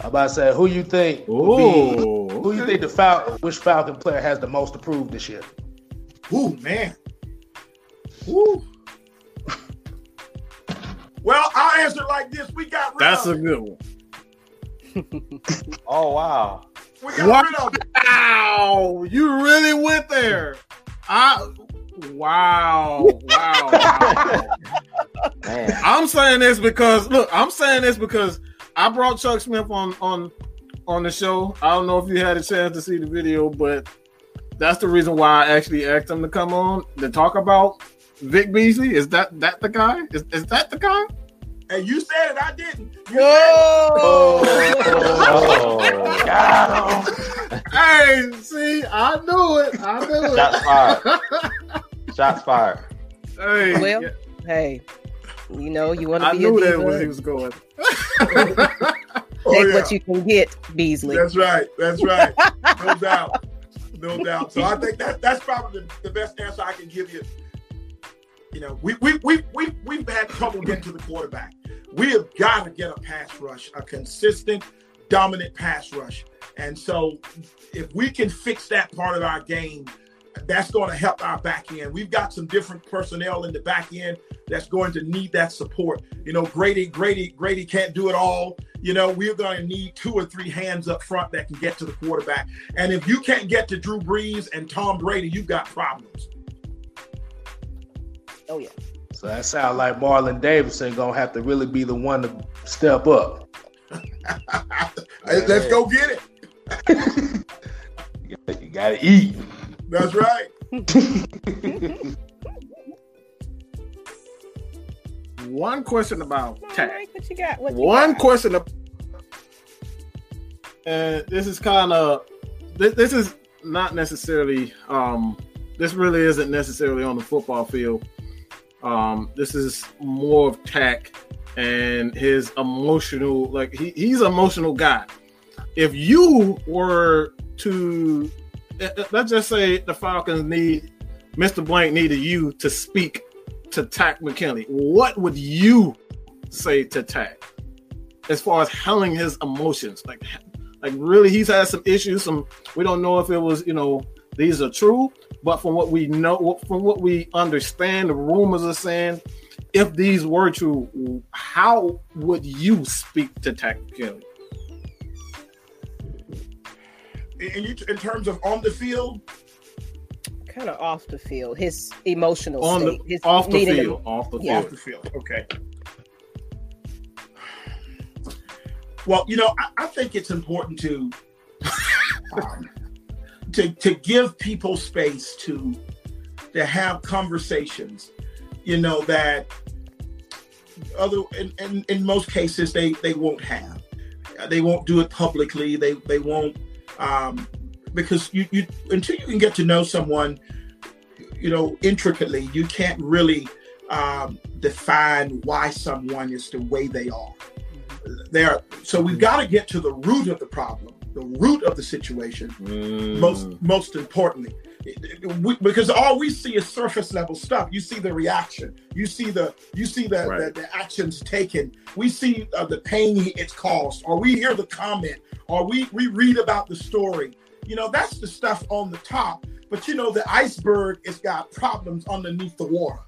I'm about to say, who you think be, who you think the Falcon, which Falcon player has the most approved this year? Ooh, man. Ooh. well, I'll answer like this. We got That's a good one. oh wow. We got rid of it. Wow, you really went there. I wow, wow, wow. Man. I'm saying this because look, I'm saying this because I brought Chuck Smith on on on the show. I don't know if you had a chance to see the video, but that's the reason why I actually asked him to come on to talk about Vic Beasley. Is that that the guy? Is, is that the guy? And you said it, I didn't. You Whoa! Oh, got him. Hey, see, I knew it. I knew it. Shots fired. Shots fired. hey, Well, yeah, hey, you know you want to I be a knew that where he was going. Oh, Take yeah. what you can get, Beasley. That's right. That's right. No doubt. No doubt. So I think that that's probably the, the best answer I can give you. You know, we we we we we've had trouble getting to the quarterback. We have got to get a pass rush, a consistent, dominant pass rush. And so if we can fix that part of our game, that's going to help our back end. We've got some different personnel in the back end that's going to need that support. You know, Grady, Grady, Grady can't do it all. You know, we're going to need two or three hands up front that can get to the quarterback. And if you can't get to Drew Brees and Tom Brady, you've got problems. Oh yeah. So that sounds like Marlon Davidson gonna have to really be the one to step up. Let's go get it. You gotta eat. That's right. One question about Come on, tack. Mike, what you got? What you One got? question, of, and this is kind of this, this is not necessarily. Um, this really isn't necessarily on the football field. Um, this is more of Takk and his emotional. Like he, he's an emotional guy. If you were to let's just say the Falcons need Mr. Blank needed you to speak to Takk McKinley, what would you say to Takk as far as handling his emotions? Like, like really, he's had some issues. Some we don't know if it was you know these are true, but from what we know, from what we understand, the rumors are saying if these were true, how would you speak to Takk McKinley? In, in, in terms of on the field, kind of off the field. His emotional On state. the his off the needing to- field, off the Yeah. off field. the field. Okay. Well, you know, I, I think it's important to um, to to give people space to to have conversations. You know that other in, in, in most cases they they won't have. They won't do it publicly. They they won't um, because you you until you can get to know someone, you know, intricately, you can't really um, define why someone is the way they are. There, so we've got to get to the root of the problem, the root of the situation. Most, Mm. most importantly, we, because all we see is surface level stuff. You see the reaction, you see the, you see the Right. the, the actions taken. We see uh, the pain it's caused, or we hear the comment, or we we read about the story. You know, that's the stuff on the top. But you know, the iceberg has got problems underneath the water.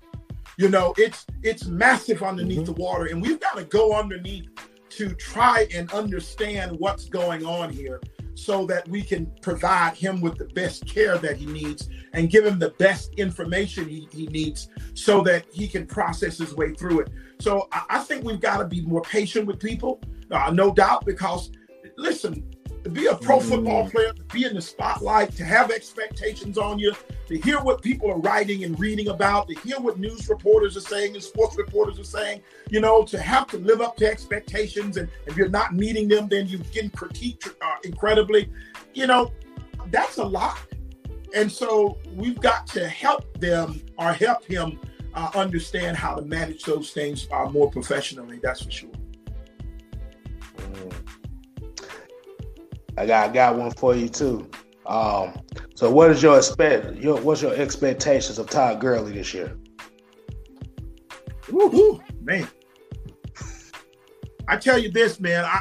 You know, it's it's massive underneath the water, and we've got to go underneath to try and understand what's going on here so that we can provide him with the best care that he needs and give him the best information he, he needs so that he can process his way through it. So I, I think we've got to be more patient with people, uh, no doubt, because listen, to be a pro football player, to be in the spotlight, to have expectations on you, to hear what people are writing and reading about, to hear what news reporters are saying and sports reporters are saying, you know, to have to live up to expectations. And if you're not meeting them, then you get critiqued uh, incredibly. You know, that's a lot. And so we've got to help them or help him uh, understand how to manage those things uh, more professionally. That's for sure. I got I got one for you too. Um, so what is your expect your what's your expectations of Todd Gurley this year? Woo-hoo, man. I tell you this, man. I,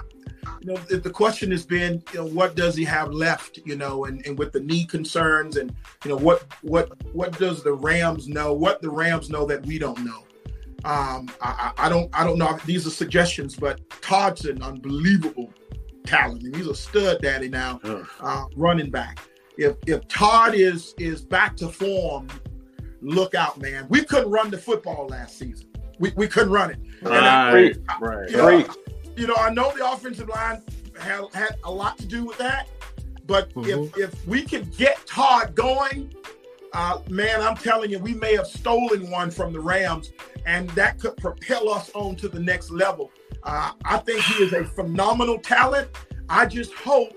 you know, the, question has been, you know, what does he have left? You know, and, and with the knee concerns, and you know, what what what does the Rams know? What the Rams know that we don't know? Um, I, I I don't I don't know. These are suggestions, but Todd's an unbelievable talent, and he's a stud daddy now, uh, running back. If if Todd is is back to form, look out, man. We couldn't run the football last season. We, we couldn't run it. Right, I, right. You know, you know, I know the offensive line had, had a lot to do with that, but mm-hmm. if if we could get Todd going, uh, man, I'm telling you, we may have stolen one from the Rams, and that could propel us on to the next level. Uh, I think he is a phenomenal talent. I just hope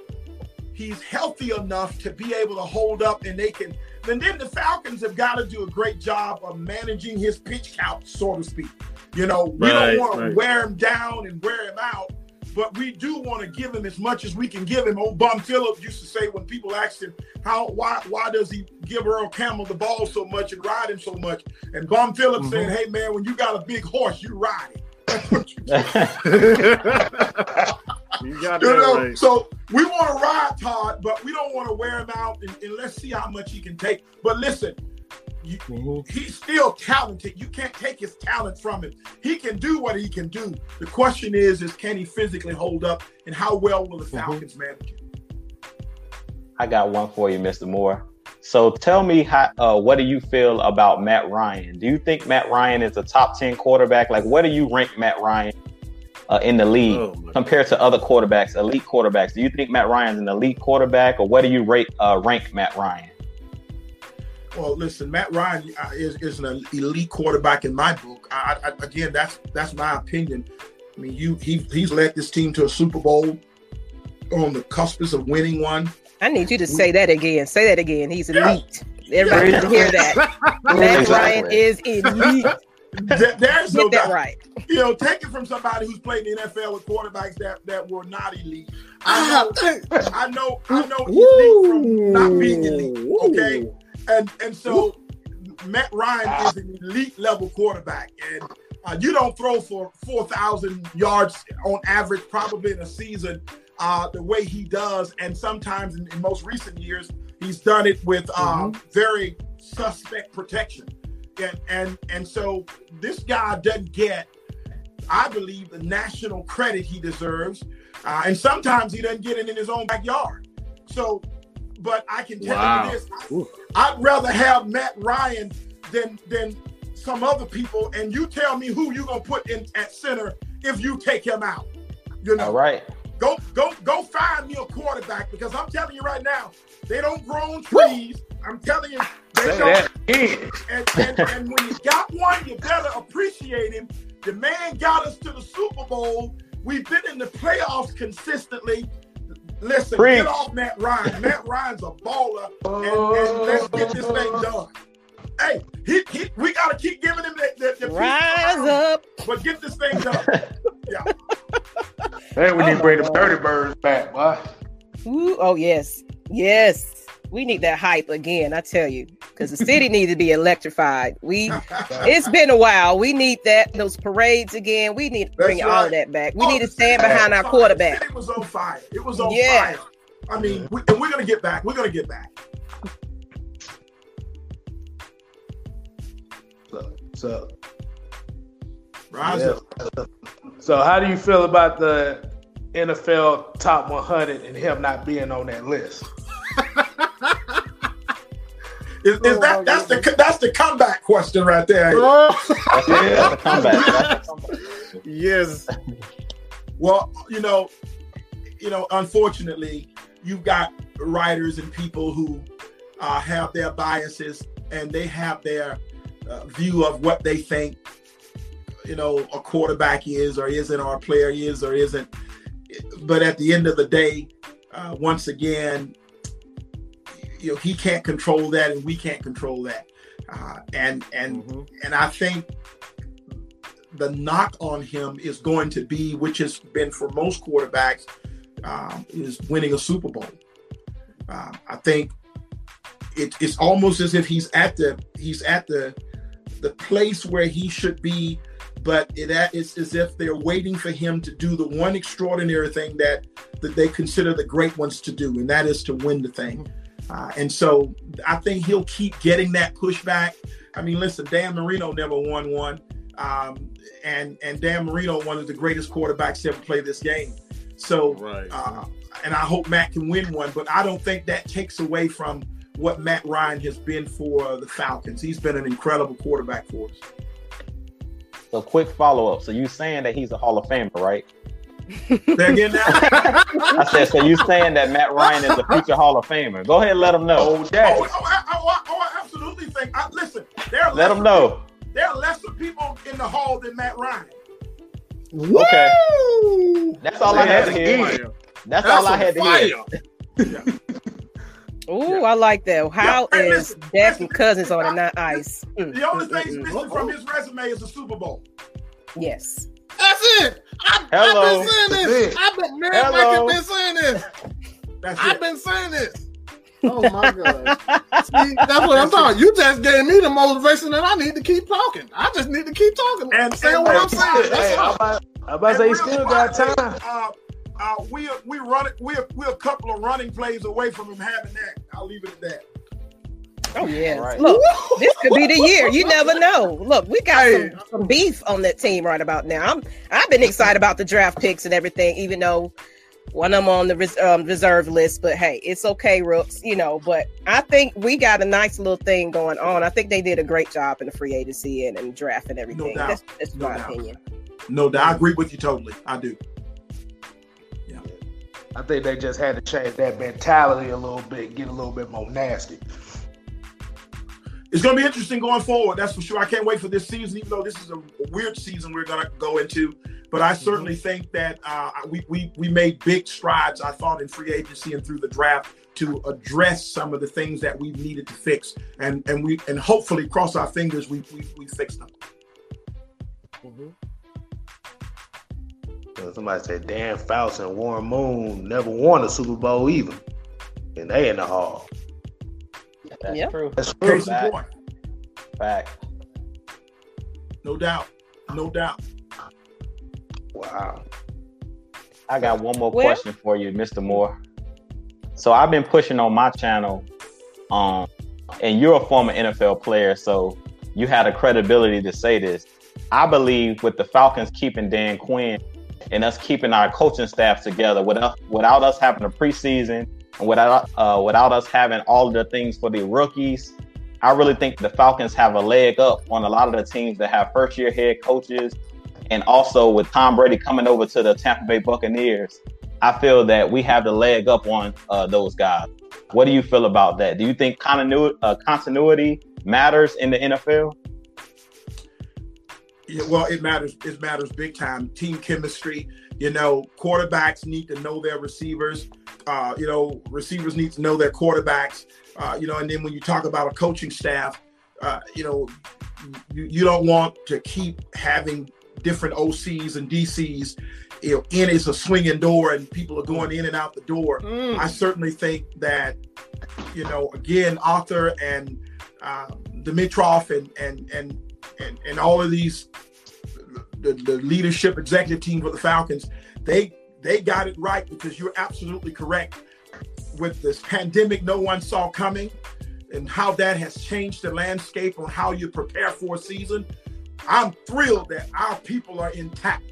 he's healthy enough to be able to hold up and they can. And then the Falcons have got to do a great job of managing his pitch count, so to speak. You know, we right, don't want to wear him down and wear him out but we do want to give him as much as we can give him. Old Bum Phillips used to say when people asked him how why why does he give Earl Campbell the ball so much and ride him so much, and Bum Phillips mm-hmm. said, "Hey man, when you got a big horse, you ride it." That's what you do. you got you know, right. So we want to ride Todd, but we don't want to wear him out, and, and let's see how much he can take. But listen, you, mm-hmm. He's still talented. You can't take his talent from him. He can do what he can do. The question is, is can he physically hold up, and how well will the mm-hmm. Falcons mm-hmm. manage it? I got one for you, Mr. Moore. So tell me how, uh, what do you feel about Matt Ryan? Do you think Matt Ryan is a top 10 quarterback? Like, where do you rank Matt Ryan uh, in the league oh, compared to other quarterbacks, elite quarterbacks? Do you think Matt Ryan's an elite quarterback, or where do you rate uh, rank Matt Ryan? Well, listen, Matt Ryan uh, is, is an elite quarterback in my book. I, I, again, that's that's my opinion. I mean, you he he's led this team to a Super Bowl on the cusp of winning one. I need you to say that again. Say that again. He's elite. Yeah. Everybody needs to hear that. Matt exactly. Ryan is elite. There, there's no that right. You know, take it from somebody who's played in the NFL with quarterbacks that, that were not elite. I know, I know, I know elite from not being elite. Okay, and and so Matt Ryan is an elite level quarterback, and uh, you don't throw for four thousand yards on average, probably in a season, uh, the way he does. And sometimes in, in most recent years, he's done it with um, mm-hmm. very suspect protection, and and and so this guy doesn't get, I believe, the national credit he deserves, uh, and sometimes he doesn't get it in his own backyard. So but I can tell wow. you this: I'd rather have Matt Ryan than than some other people. And you tell me who you gonna put in at center if you take him out. You know, all right. Go go go find me a quarterback because I'm telling you right now, they don't grow on trees. I'm telling you, they don't. And, and, and when you got one, you better appreciate him. The man got us to the Super Bowl. We've been in the playoffs consistently. Listen, Preach. get off Matt Ryan. Matt Ryan's a baller, and, and, let's get this thing done. Hey, he, he, we got to keep giving him the, the, the rise up, but get this thing done. yeah. Hey, we need to bring the dirty birds back, boy. Ooh, oh yes, yes we need that hype again. I tell you, because the city needs to be electrified. We, it's been a while. We need that those parades again. We need to bring right. all of that back. We oh, need to stand behind our quarterback. It was on fire. It was on yeah. fire. I mean, we, and we're gonna get back. We're gonna get back. So, so rise yeah. up. So, how do you feel about the NFL top 100 and him not being on that list? Is, is that that's the that's the comeback question right there? yeah, comeback. yes. Well, you know, you know, unfortunately, you've got writers and people who uh, have their biases and they have their uh, view of what they think, you know, a quarterback is or isn't, or a player is or isn't. But at the end of the day, uh, once again, you know he can't control that and we can't control that uh, and and mm-hmm. and i think the knock on him is going to be which has been for most quarterbacks um, is winning a super bowl uh, i think it, it's almost as if he's at the he's at the the place where he should be but it it's as if they're waiting for him to do the one extraordinary thing that that they consider the great ones to do and that is to win the thing uh, and so I think he'll keep getting that pushback. I mean, listen, Dan Marino never won one. Um, and and Dan Marino, one of the greatest quarterbacks to ever play this game. So, Right. uh, and I hope Matt can win one, but I don't think that takes away from what Matt Ryan has been for the Falcons. He's been an incredible quarterback for us. So quick follow up. So you saying that he's a Hall of Famer, right? Again now. I said, so you saying that Matt Ryan is a future Hall of Famer? Go ahead and let him know. Old daddy. Oh, oh, I, oh oh, oh, oh, oh, I absolutely think. I, listen, there are Let lesser him know. people- There are lesser people in the hall than Matt Ryan. Okay. Woo! That's all I had to hear. That's That's all I some had to hear. Fire. Ooh, I like that. How Hey, is listen, Dak and Cousins on it not ice? Mm, The only mm, thing mm, missing from his resume is the Super Bowl. Yes. That's it. I, Hello. I've been saying this. it. I've been man, Hello. Mike has been saying this. That's I've it. been saying this. Oh my god. See, that's what I'm talking. You just gave me the motivation that I need to keep talking. I just need to keep talking and And- saying what I'm saying. That's Hey, I'm about, I'm about to say he still got time. Uh, uh, we are, we run it. We're we're a couple of running plays away from him having that. I'll leave it at that. Oh yeah. Right. Look, this could be the year. You never know. Look, we got Hey. some, some beef on that team right about now. I'm I've been excited about the draft picks and everything, even though one of them on the res, um, reserve list. But hey, it's okay, Rooks. You know, but I think we got a nice little thing going on. I think they did a great job in the free agency and, and draft and everything. No doubt. that's that's No my doubt. opinion. No, doubt. I agree with you totally. I do. I think they just had to change that mentality a little bit, get a little bit more nasty. It's going to be interesting going forward. That's for sure. I can't wait for this season, even though this is a weird season we're going to go into. But I certainly think that uh, we, we we made big strides. I thought in free agency and through the draft to address some of the things that we needed to fix, and and we and hopefully cross our fingers we we, we fixed them. So somebody said Dan Fouts and Warren Moon never won a Super Bowl either. And they in the hall. That's Yeah. true. That's true. Case Fact. point, Fact. no doubt, no doubt. Wow. I got one more Well- question for you, Mr. Moore. So I've been pushing on my channel, um, and you're a former NFL player, so you had a credibility to say this. I believe with the Falcons keeping Dan Quinn and us keeping our coaching staff together without without us having a preseason and without uh, without us having all the things for the rookies, I really think the Falcons have a leg up on a lot of the teams that have first year head coaches and also with Tom Brady coming over to the Tampa Bay Buccaneers, I feel that we have the leg up on uh, those guys. What do you feel about that? Do you think continuity, uh, continuity matters in the NFL? Yeah, well, it matters. It matters big time. Team chemistry. You know, quarterbacks need to know their receivers. Uh, you know, receivers need to know their quarterbacks. Uh, you know, and then when you talk about a coaching staff, uh, you know, you, you don't want to keep having different OCs and DCs. You know, in is a swinging door, and people are going in and out the door. Mm. I certainly think that, you know, again, Arthur and uh, Dimitroff and and and and and all of these, the, the leadership executive team for the Falcons, they they got it right because you're absolutely correct with this pandemic no one saw coming and how that has changed the landscape on how you prepare for a season. I'm thrilled that our people are intact.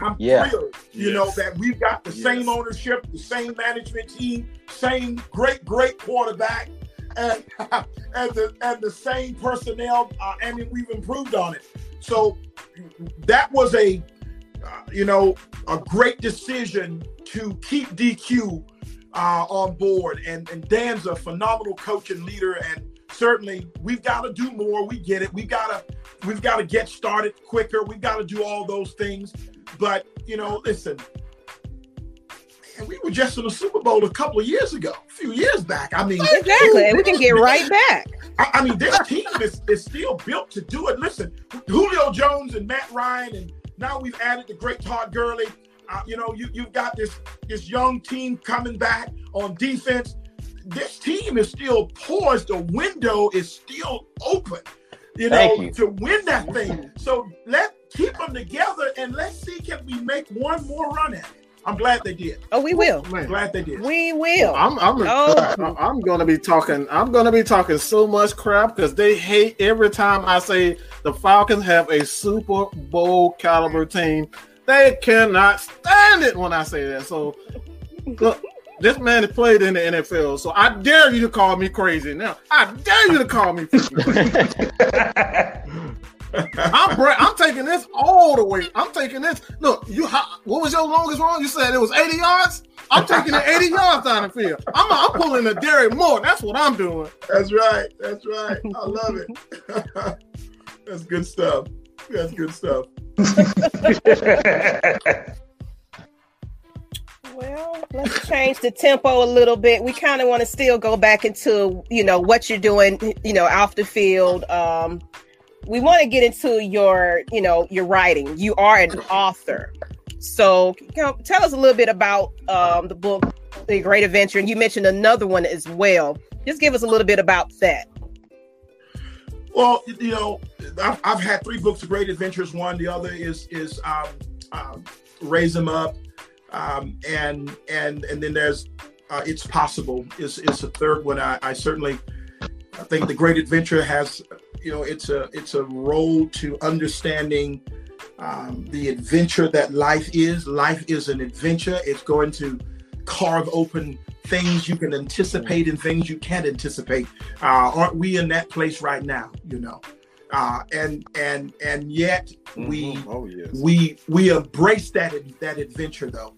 I'm Yeah. thrilled, you Yes. know, that we've got the same ownership, the same management team, same great, great quarterback, and the and the same personnel. Uh, I mean, we've improved on it. So that was a, uh, you know, a great decision to keep DQ uh, on board. And, and Dan's a phenomenal coach and leader. And certainly we've got to do more. We get it. We've got to we've got to get started quicker. We've got to do all those things. But you know, listen. Man, We were just in the Super Bowl a couple of years ago, a few years back. I mean, Exactly, and we can get right back. I, I mean, this team is, is still built to do it. Listen, Julio Jones and Matt Ryan, and now we've added the great Todd Gurley. Uh, you know, you, you've got this this young team coming back on defense. This team is still poised. The window is still open. You know, you. to win that thing. So let keep them together and let's see can we make one more run at it. I'm glad they did. Oh, we will. I'm glad they did. We will. Oh, I'm I'm Oh. Uh, I'm gonna be talking. I'm gonna be talking so much crap because they hate every time I say the Falcons have a Super Bowl caliber team. They cannot stand it when I say that. So look, this man has played in the NFL, so I dare you to call me crazy. Now, I dare you to call me. I'm I'm taking this all the way. I'm taking this. Look, you. What was your longest run? You said it was 80 yards. I'm taking it 80 yards down the field. I'm, I'm pulling a Derrick Moore. That's what I'm doing. That's right. That's right. I love it. That's good stuff. That's good stuff. well, let's change the tempo a little bit. We kind of want to still go back into, you know, what you're doing, you know, off the field. Um, we want to get into your, you know, your writing. You are an author. So, you know, tell us a little bit about um, the book, The Great Adventure, and you mentioned another one as well. Just give us a little bit about that. Well, you know, I've, I've had three books of great adventures. One, the other is is um, um, raise them up, um, and and and then there's uh, it's possible is is a third one. I, I certainly I think the great adventure has you know it's a it's a road to understanding um, the adventure that life is. Life is an adventure. It's going to carve open things you can anticipate and things you can't anticipate. Uh, aren't we in that place right now? You know, uh, and and and yet mm-hmm. we oh, yes. we we embrace that that adventure though,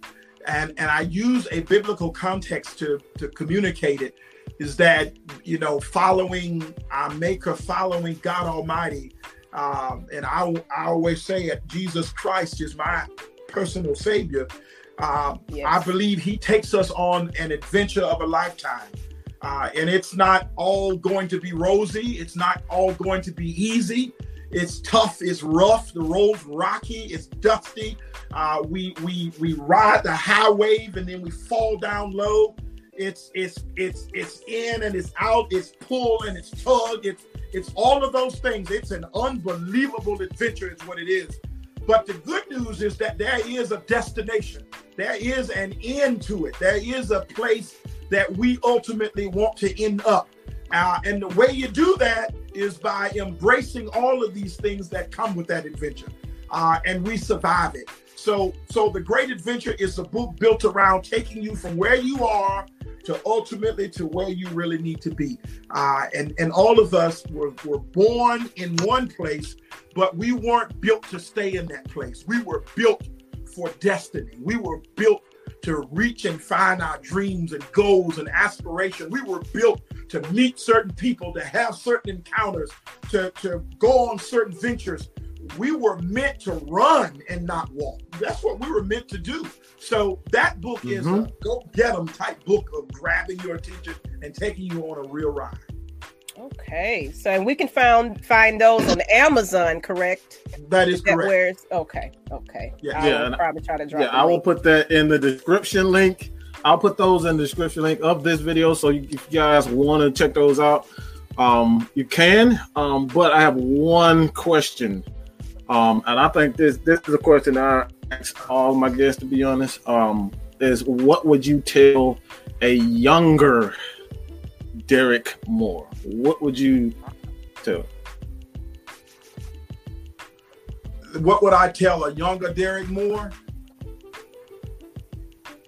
and and I use a biblical context to to communicate it. Is that you know following our Maker, following God Almighty, um, and I I always say it. Jesus Christ is my personal Savior. Uh, yes. I believe he takes us on an adventure of a lifetime. Uh, and it's not all going to be rosy. It's not all going to be easy. It's tough. It's rough. The road's rocky. It's dusty. Uh, we we we ride the high wave and then we fall down low. It's it's it's it's in and it's out. It's pull and it's tug. It's it's all of those things. It's an unbelievable adventure. Is what it is. But the good news is that there is a destination, there is an end to it, there is a place that we ultimately want to end up. Uh, and the way you do that is by embracing all of these things that come with that adventure. Uh, and we survive it. So, so the great adventure is a book built around taking you from where you are to ultimately to where you really need to be. Uh, and and all of us were, were born in one place, but we weren't built to stay in that place. We were built for destiny. We were built to reach and find our dreams and goals and aspirations. We were built to meet certain people, to have certain encounters, to, to go on certain ventures. We were meant to run and not walk. That's what we were meant to do. So that book mm-hmm. is a go get them type book of grabbing your attention and taking you on a real ride. Okay, so and we can find find those on Amazon, correct? That is correct. where's okay, okay. Yeah, I yeah. Probably try to drop. Yeah, I will put that in the description link. I'll put those in the description link of this video, so you, if you guys want to check those out, um, you can. Um, but I have one question, um, and I think this this is a question I ask all my guests. To be honest, um, is what would you tell a younger Derrick Moore? What would you tell? What would I tell a younger Derrick Moore?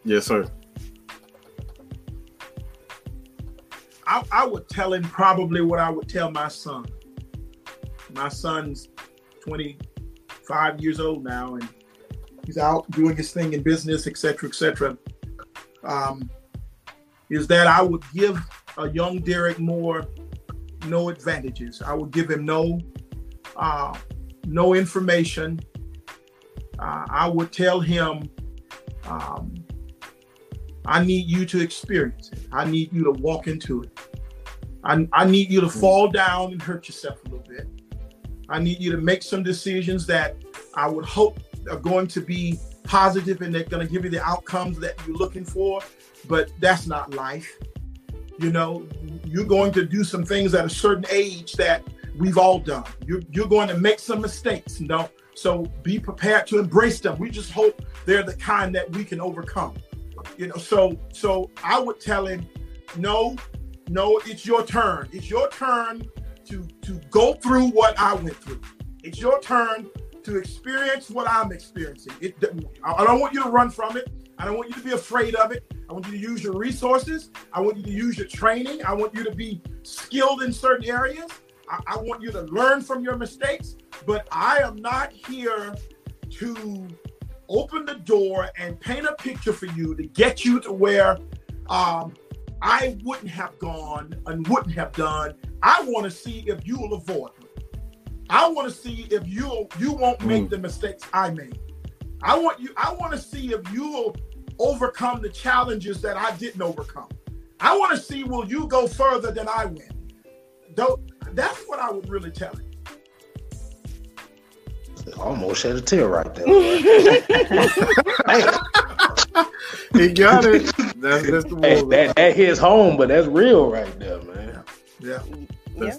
Yes, sir. I, I would tell him probably what I would tell my son. My son's 25 years old now, and he's out doing his thing in business, etc., etc. Um, is that I would give a young Derrick Moore no advantages. I would give him no uh, no information. Uh, I would tell him, um, I need you to experience it. I need you to walk into it. I, I need you to mm. fall down and hurt yourself a little bit. I need you to make some decisions that I would hope are going to be positive and they're going to give you the outcomes that you're looking for. But that's not life. You know, you're going to do some things at a certain age that we've all done. You're, you're going to make some mistakes, you know. So be prepared to embrace them. We just hope they're the kind that we can overcome. You know, so so I would tell him, no, no, it's your turn. It's your turn to to go through what I went through. It's your turn to experience what I'm experiencing. It, I don't want you to run from it. I don't want you to be afraid of it. I want you to use your resources. I want you to use your training. I want you to be skilled in certain areas. I, I want you to learn from your mistakes. But I am not here to open the door and paint a picture for you to get you to where um, I wouldn't have gone and wouldn't have done. I want to see if you will avoid me. I want to see if you'll you won't make mm. the mistakes I made. I want you. I want to see if you will overcome the challenges that I didn't overcome. I want to see will you go further than I went. Though that's what I would really tell him. Almost had a tear right there. he got it. That's Mr. Hey, that, that hits home, but that's real right there, man. Yeah. Yeah.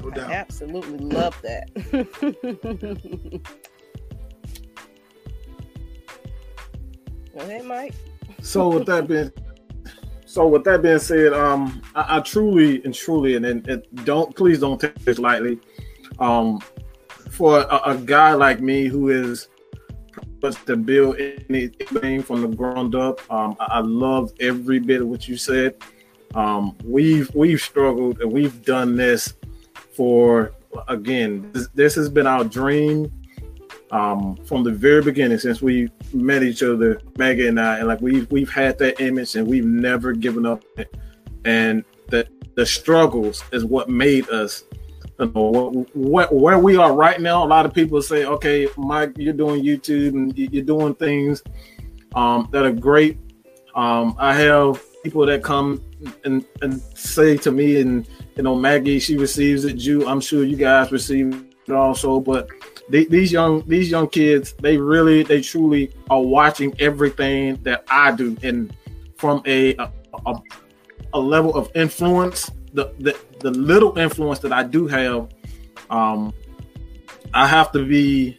No I absolutely love that. Go ahead, Mike. So with that being so with that being said, um, I, I truly and truly and, and, and, don't please don't take this lightly. Um, for a, a guy like me who is to build anything from the ground up, um, I, I love every bit of what you said. Um, we've we've struggled and we've done this for again. This, this has been our dream um, from the very beginning since we met each other, Maggie and I, and like we've we've had that image and we've never given up. And that the struggles is what made us. You know, what, where we are right now. A lot of people say, "Okay, Mike, you're doing YouTube and you're doing things um, that are great." Um, I have people that come and, and say to me, and you know, Maggie, she receives it. Jew, I'm sure you guys receive it also, but they, these young these young kids they really they truly are watching everything that I do and from a a, a, a level of influence the, the the little influence that I do have um I have to be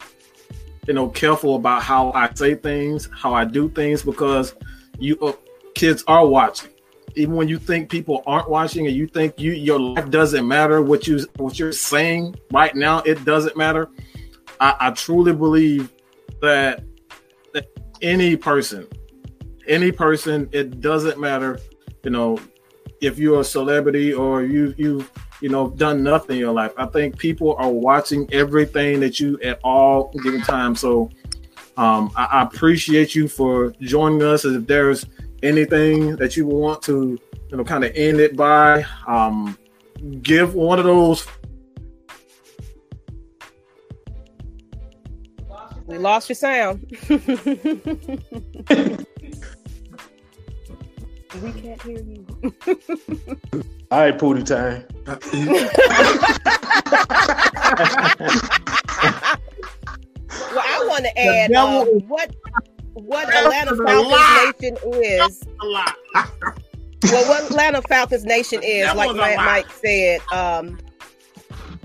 you know careful about how I say things how I do things because you uh, kids are watching even when you think people aren't watching and you think you your life doesn't matter what you what you're saying right now it doesn't matter I, I truly believe that, that any person, any person, it doesn't matter, you know, if you're a celebrity or you you you know done nothing in your life. I think people are watching everything that you at all given time. So um, I, I, appreciate you for joining us. If there's anything that you want to you know kind of end it by, um, give one of those We lost your sound. we can't hear you. All right, Pootie time. well, I want to add um, what what Atlanta Falcons Nation is. well, what Atlanta Falcons Nation is, like Mike said, um,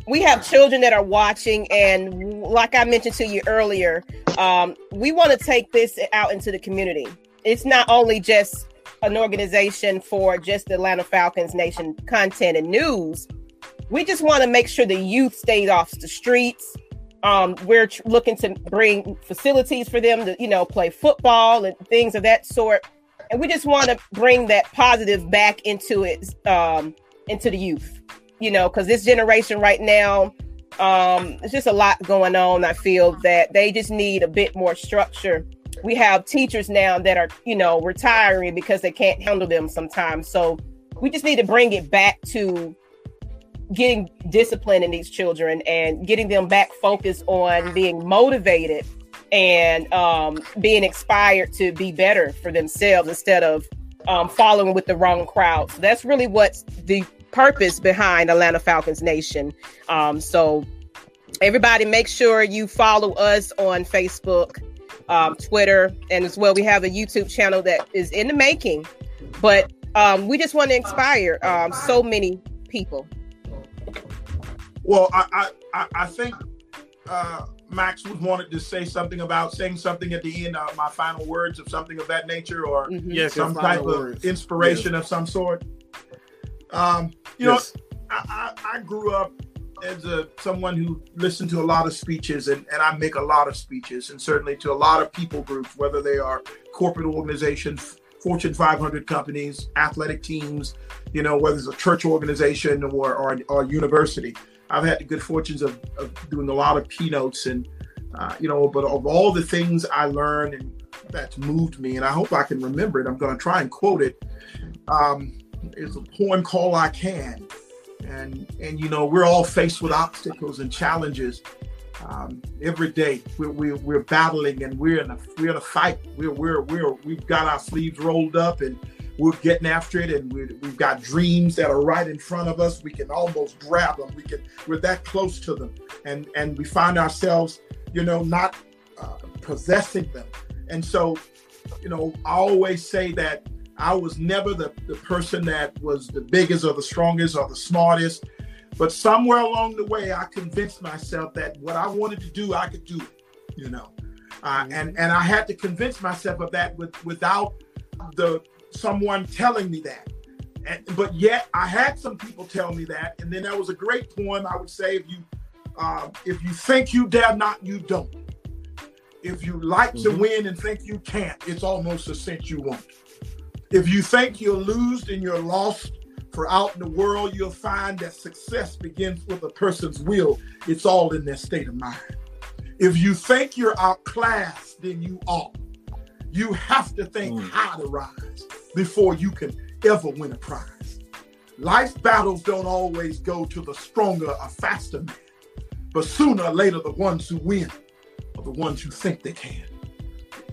we have children that are watching and like i mentioned to you earlier um, we want to take this out into the community. It's not only just an organization for just the atlanta falcons nation content and news. We just want to make sure the youth stays off the streets um, we're tr- looking to bring facilities for them to you know play football and things of that sort and we just want to bring that positive back into it um, into the youth you know, because this generation right now, um, it's just a lot going on. I feel that they just need a bit more structure. We have teachers now that are, you know, retiring because they can't handle them sometimes. So we just need to bring it back to getting discipline in these children and getting them back focused on being motivated and um, being inspired to be better for themselves instead of um, following with the wrong crowd. So that's really what the purpose behind Atlanta Falcons Nation. Um, so everybody make sure you follow us on Facebook, um, Twitter, and as well we have a YouTube channel that is in the making. But um, we just want to inspire um, so many people. Well, I I, I think uh, Max wanted to say something about saying something at the end of my final words of something of that nature, or mm-hmm. yes, some type words. of inspiration yes. of some sort. Um, you yes. know, I, I, I, grew up as a someone who listened to a lot of speeches and, and I make a lot of speeches and certainly to a lot of people groups, whether they are corporate organizations, Fortune 500 companies, athletic teams, you know, whether it's a church organization or, or, or university. I've had the good fortunes of, of doing a lot of keynotes and, uh, you know, but of all the things I learned and that's moved me, and I hope I can remember it, I'm going to try and quote it. Um, it's a poem called I Can and and you know we're all faced with obstacles and challenges um, every day. We're, we're, we're battling and we're in a we're in a fight. We're we're we're we've got our sleeves rolled up and we're getting after it. And we we've got dreams that are right in front of us. We can almost grab them. We can we're that close to them, and and we find ourselves you know not uh, possessing them. And so you know I always say that I was never the, the person that was the biggest or the strongest or the smartest. But somewhere along the way, I convinced myself that what I wanted to do, I could do it, you know. Uh, and and I had to convince myself of that with, without the someone telling me that. And, but yet I had some people tell me that, and then that was a great poem. I would say if you uh, if you think you dare not, you don't. If you like mm-hmm. to win and think you can't, it's almost a sense you won't. If you think you're lost and you're lost for out in the world, you'll find that success begins with a person's will. It's all in their state of mind. If you think you're outclassed, then you are. You have to think mm. how to rise before you can ever win a prize. Life's battles don't always go to the stronger or faster man, but sooner or later, the ones who win are the ones who think they can.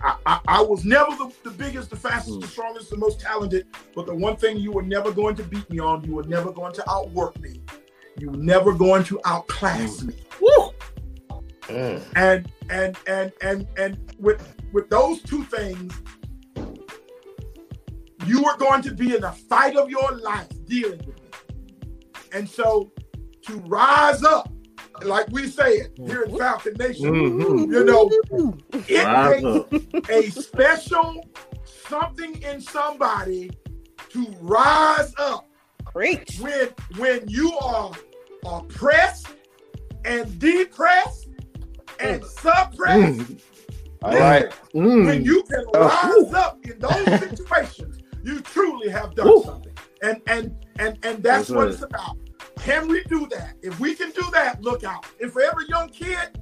I, I, I, was never the, the biggest, the fastest, the strongest, the most talented. But the one thing you were never going to beat me on, you were never going to outwork me. You were never going to outclass mm. me. Woo! Mm. And and and and and with with those two things, you were going to be in the fight of your life dealing with me. And so to rise up like we said here in Falcon Nation, mm-hmm. you know, it takes a special something in somebody to rise up. Preach. When when you are oppressed and depressed and mm. suppressed. Mm. All right. Mm. When you can oh. rise up in those situations, you truly have done something. And and and and that's, that's what right. it's about. Can we do that? If we can do that, look out. And for every young kid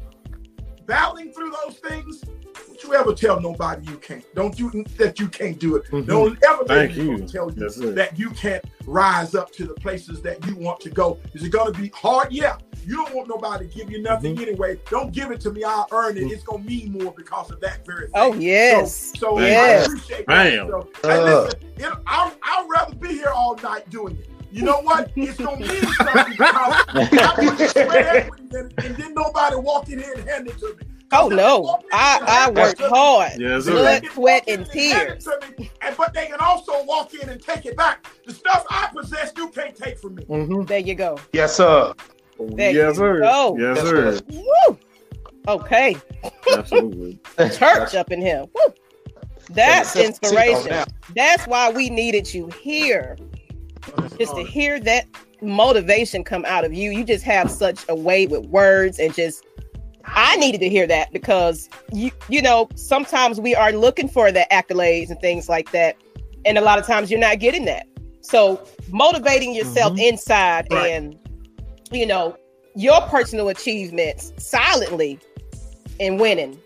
battling through those things, don't you ever tell nobody you can't. Don't you that you can't do it. Mm-hmm. Don't ever Thank you. tell you that you can't rise up to the places that you want to go. Is it gonna be hard? Yeah. You don't want nobody to give you nothing mm-hmm. anyway. Don't give it to me. I'll earn it. Mm-hmm. It's gonna mean more because of that very thing. Oh yes. So, so yes. I appreciate that. So, uh. listen, it, I'll, I'll rather be here all night doing it you know what? It's gonna mean something because I put sweat equity and then nobody walk in here and hand it to me. Oh no, I, I worked hard. Yes, Blood, sweat, and tears. Me, and, but they can also walk in and take it back. The stuff I possess, you can't take from me. Mm-hmm. There you go. Yes, sir. There yes, sir. Go. Yes, sir. Woo. Okay. Absolutely. Church up in here. Woo. That's inspiration. That's why we needed you here just to hear that motivation come out of you, you just have such a way with words and just I needed to hear that because you you know sometimes we are looking for the accolades and things like that, and a lot of times you're not getting that. So motivating yourself mm-hmm. inside right. and you know your personal achievements silently and winning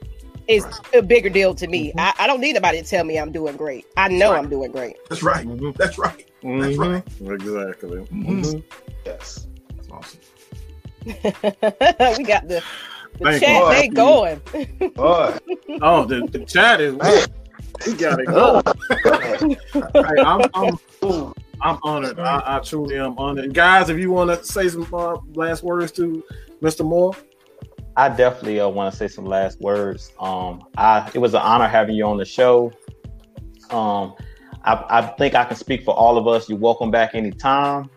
is a bigger deal to me. Mm-hmm. I, I, don't need anybody to tell me I'm doing great. I know right. I'm doing great. That's right. Mm-hmm. That's right. Mm-hmm. That's right. Exactly. Mm-hmm. mm-hmm. Yes. That's awesome. we got the, the chat boy, they going. Boy. Oh, the, the chat is we got it go. hey, I'm, I'm, I'm honored. I, I, truly am honored. Guys, if you want to say some uh, last words to Mr. Moore. I definitely uh, want to say some last words. Um, I it was an honor having you on the show. Um, I, I think I can speak for all of us. You're welcome back anytime.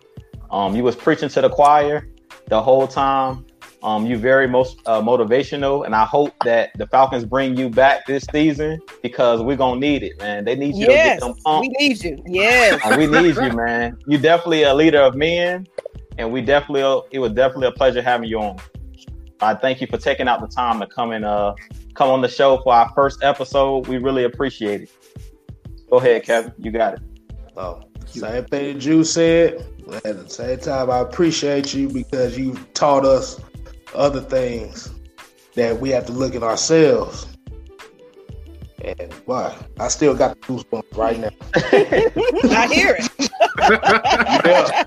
Um, you was preaching to the choir the whole time. Um, you very most uh, motivational, and I hope that the Falcons bring you back this season because we're gonna need it, man. They need you yes, to get them pumped. We need you. Yes, uh, we need you, man. You definitely a leader of men, and we definitely it was definitely a pleasure having you on. I thank you for taking out the time to come and uh come on the show for our first episode. We really appreciate it. Go ahead, Kevin. You got it. Oh, same thing that you said. At the same time, I appreciate you because you taught us other things that we have to look at ourselves. And why? I still got the goosebumps right now. I hear it. yeah.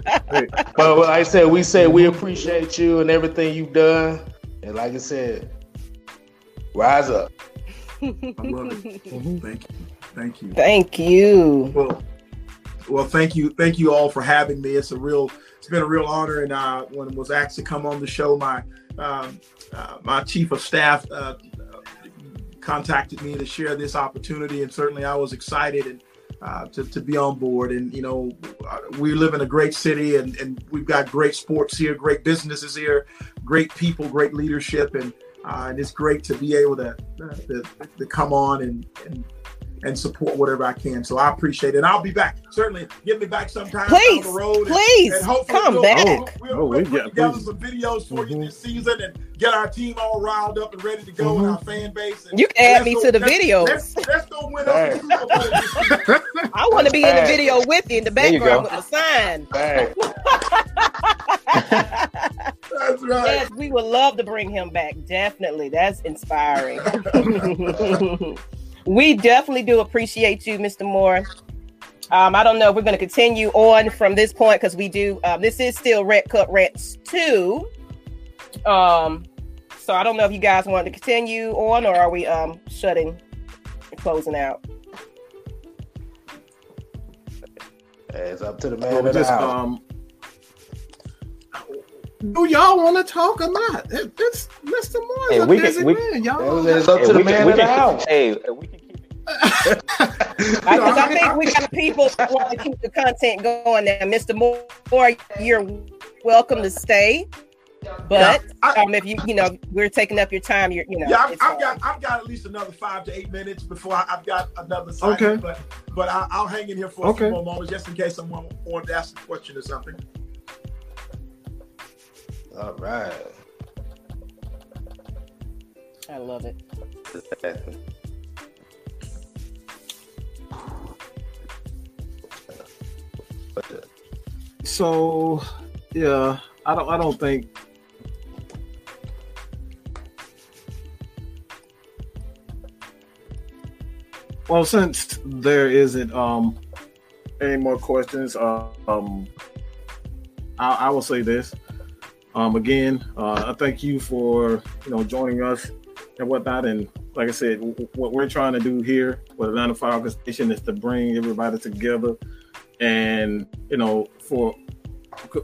But like I said, we said we appreciate you and everything you've done. And like I said, rise up. I love it. Thank you. Thank you. Thank you. Well, well, thank you, thank you all for having me. It's a real, it's been a real honor. And uh, when it was asked to come on the show, my um, uh, my chief of staff uh, contacted me to share this opportunity, and certainly I was excited and uh, to, to be on board. And you know, we live in a great city, and, and we've got great sports here, great businesses here, great people, great leadership, and uh, and it's great to be able to uh, to, to come on and, and and support whatever I can. So I appreciate it. And I'll be back. Certainly get me back sometime please, down the road. Please, and, and come we'll, back. We'll, we'll, Oh, we'll we put get- together please. some videos for you Mhm. this season and get our team all riled up and ready to go and Mhm. our fan base. And You can add me go- to the let's- videos. Let's, let's go win us a Super Bowl this season. I want to be in the video with you in the background with my sign. Hey, That's right. Yes, we would love to bring him back. Definitely. That's inspiring. we definitely do appreciate you, Mr. Moore. Um, I don't know if we're going to continue on from this point because we do. Um, this is still Red Cup Rants 2. Um, so I don't know if you guys want to continue on or are we um, shutting, closing out? Hey, it's up to the man Well, of the just, house. um, do y'all want to talk or not? It, it's Mr. Moore's Hey, a we can- busy we- man, y'all. It's up Hey, to the we can- man we of the can- house. Hey, we can keep it. Because I, think we got people that want to keep the content going now. Mr. Moore, you're welcome to stay. But Yeah, I- um, if you, you know, we're taking up your time, you're, you know, Yeah, I've, I've got I've got at least another five to eight minutes before I, I've got another segment. Okay. But but I, I'll hang in here for a Okay. few more moments just in case someone wants to ask a question or something. All right. I love it. So, yeah, I don't. I don't think. Well, since there isn't um any more questions, uh, um, I, I will say this. Um, again, uh, I thank you for you know joining us and whatnot. And like I said, w- what we're trying to do here with Atlanta Falcons Nation is to bring everybody together, and you know, for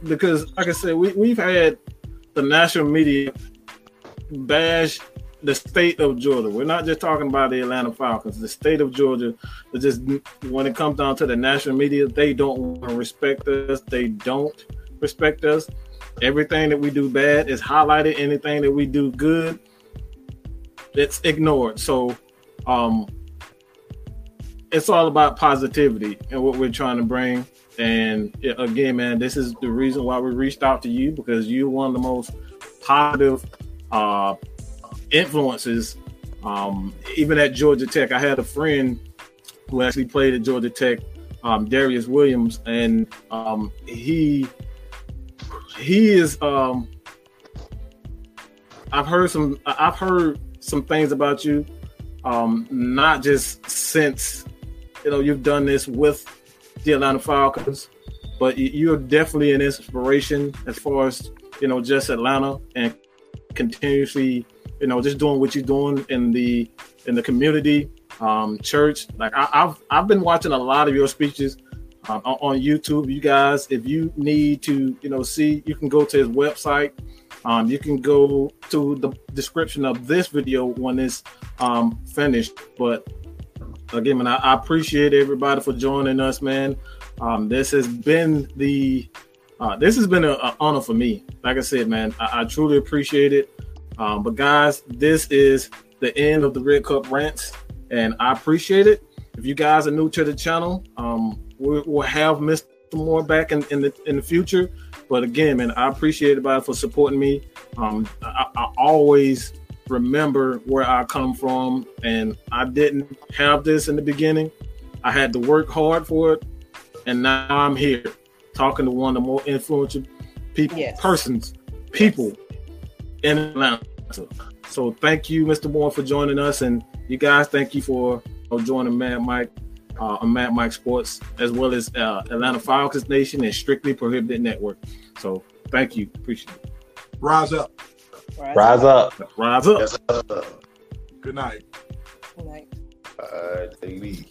because like I said, we we've had the national media bash the state of Georgia. We're not just talking about the Atlanta Falcons. The state of Georgia, it just when it comes down to the national media, they don't respect us. They don't respect us. Everything that we do bad is highlighted. Anything that we do good, it's ignored. So, um, it's all about positivity and what we're trying to bring. And again, man, this is the reason why we reached out to you because you're one of the most positive uh, influences. Um, even at Georgia Tech, I had a friend who actually played at Georgia Tech, um, Darius Williams, and um, he he is. Um, I've heard some. I've heard some things about you, um, not just since you know you've done this with the Atlanta Falcons, but you- you're definitely an inspiration as far as you know just Atlanta and continuously you know just doing what you're doing in the in the community um, church. Like I, I've I've been watching a lot of your speeches um, on, on YouTube. You guys, if you need to you know see, you can go to his website. Um, you can go to the description of this video when it's um, finished. But again, man, I, I appreciate everybody for joining us, man. Um, this has been the uh, this has been an honor for me. Like I said, man, I, I truly appreciate it. Um, but guys, this is the end of the Red Cup rants, and I appreciate it. If you guys are new to the channel, um, we, we'll have Mr. Moore back in, in the in the future, But again, man, I appreciate everybody for supporting me. Um, I, I always remember where I come from, and I didn't have this in the beginning. I had to work hard for it, and now I'm here talking to one of the more influential people, Yes. persons, people in Atlanta. So thank you, Mr. Moore, for joining us, and you guys, thank you for uh, joining Mad Mike uh, on Mad Mike Sports, as well as uh, Atlanta Falcons Nation and Strictly Prohibited Network. So thank you, appreciate it. Rise up. Rise up. Rise up. Yes, uh, Good night. Good night. all right, take it easy.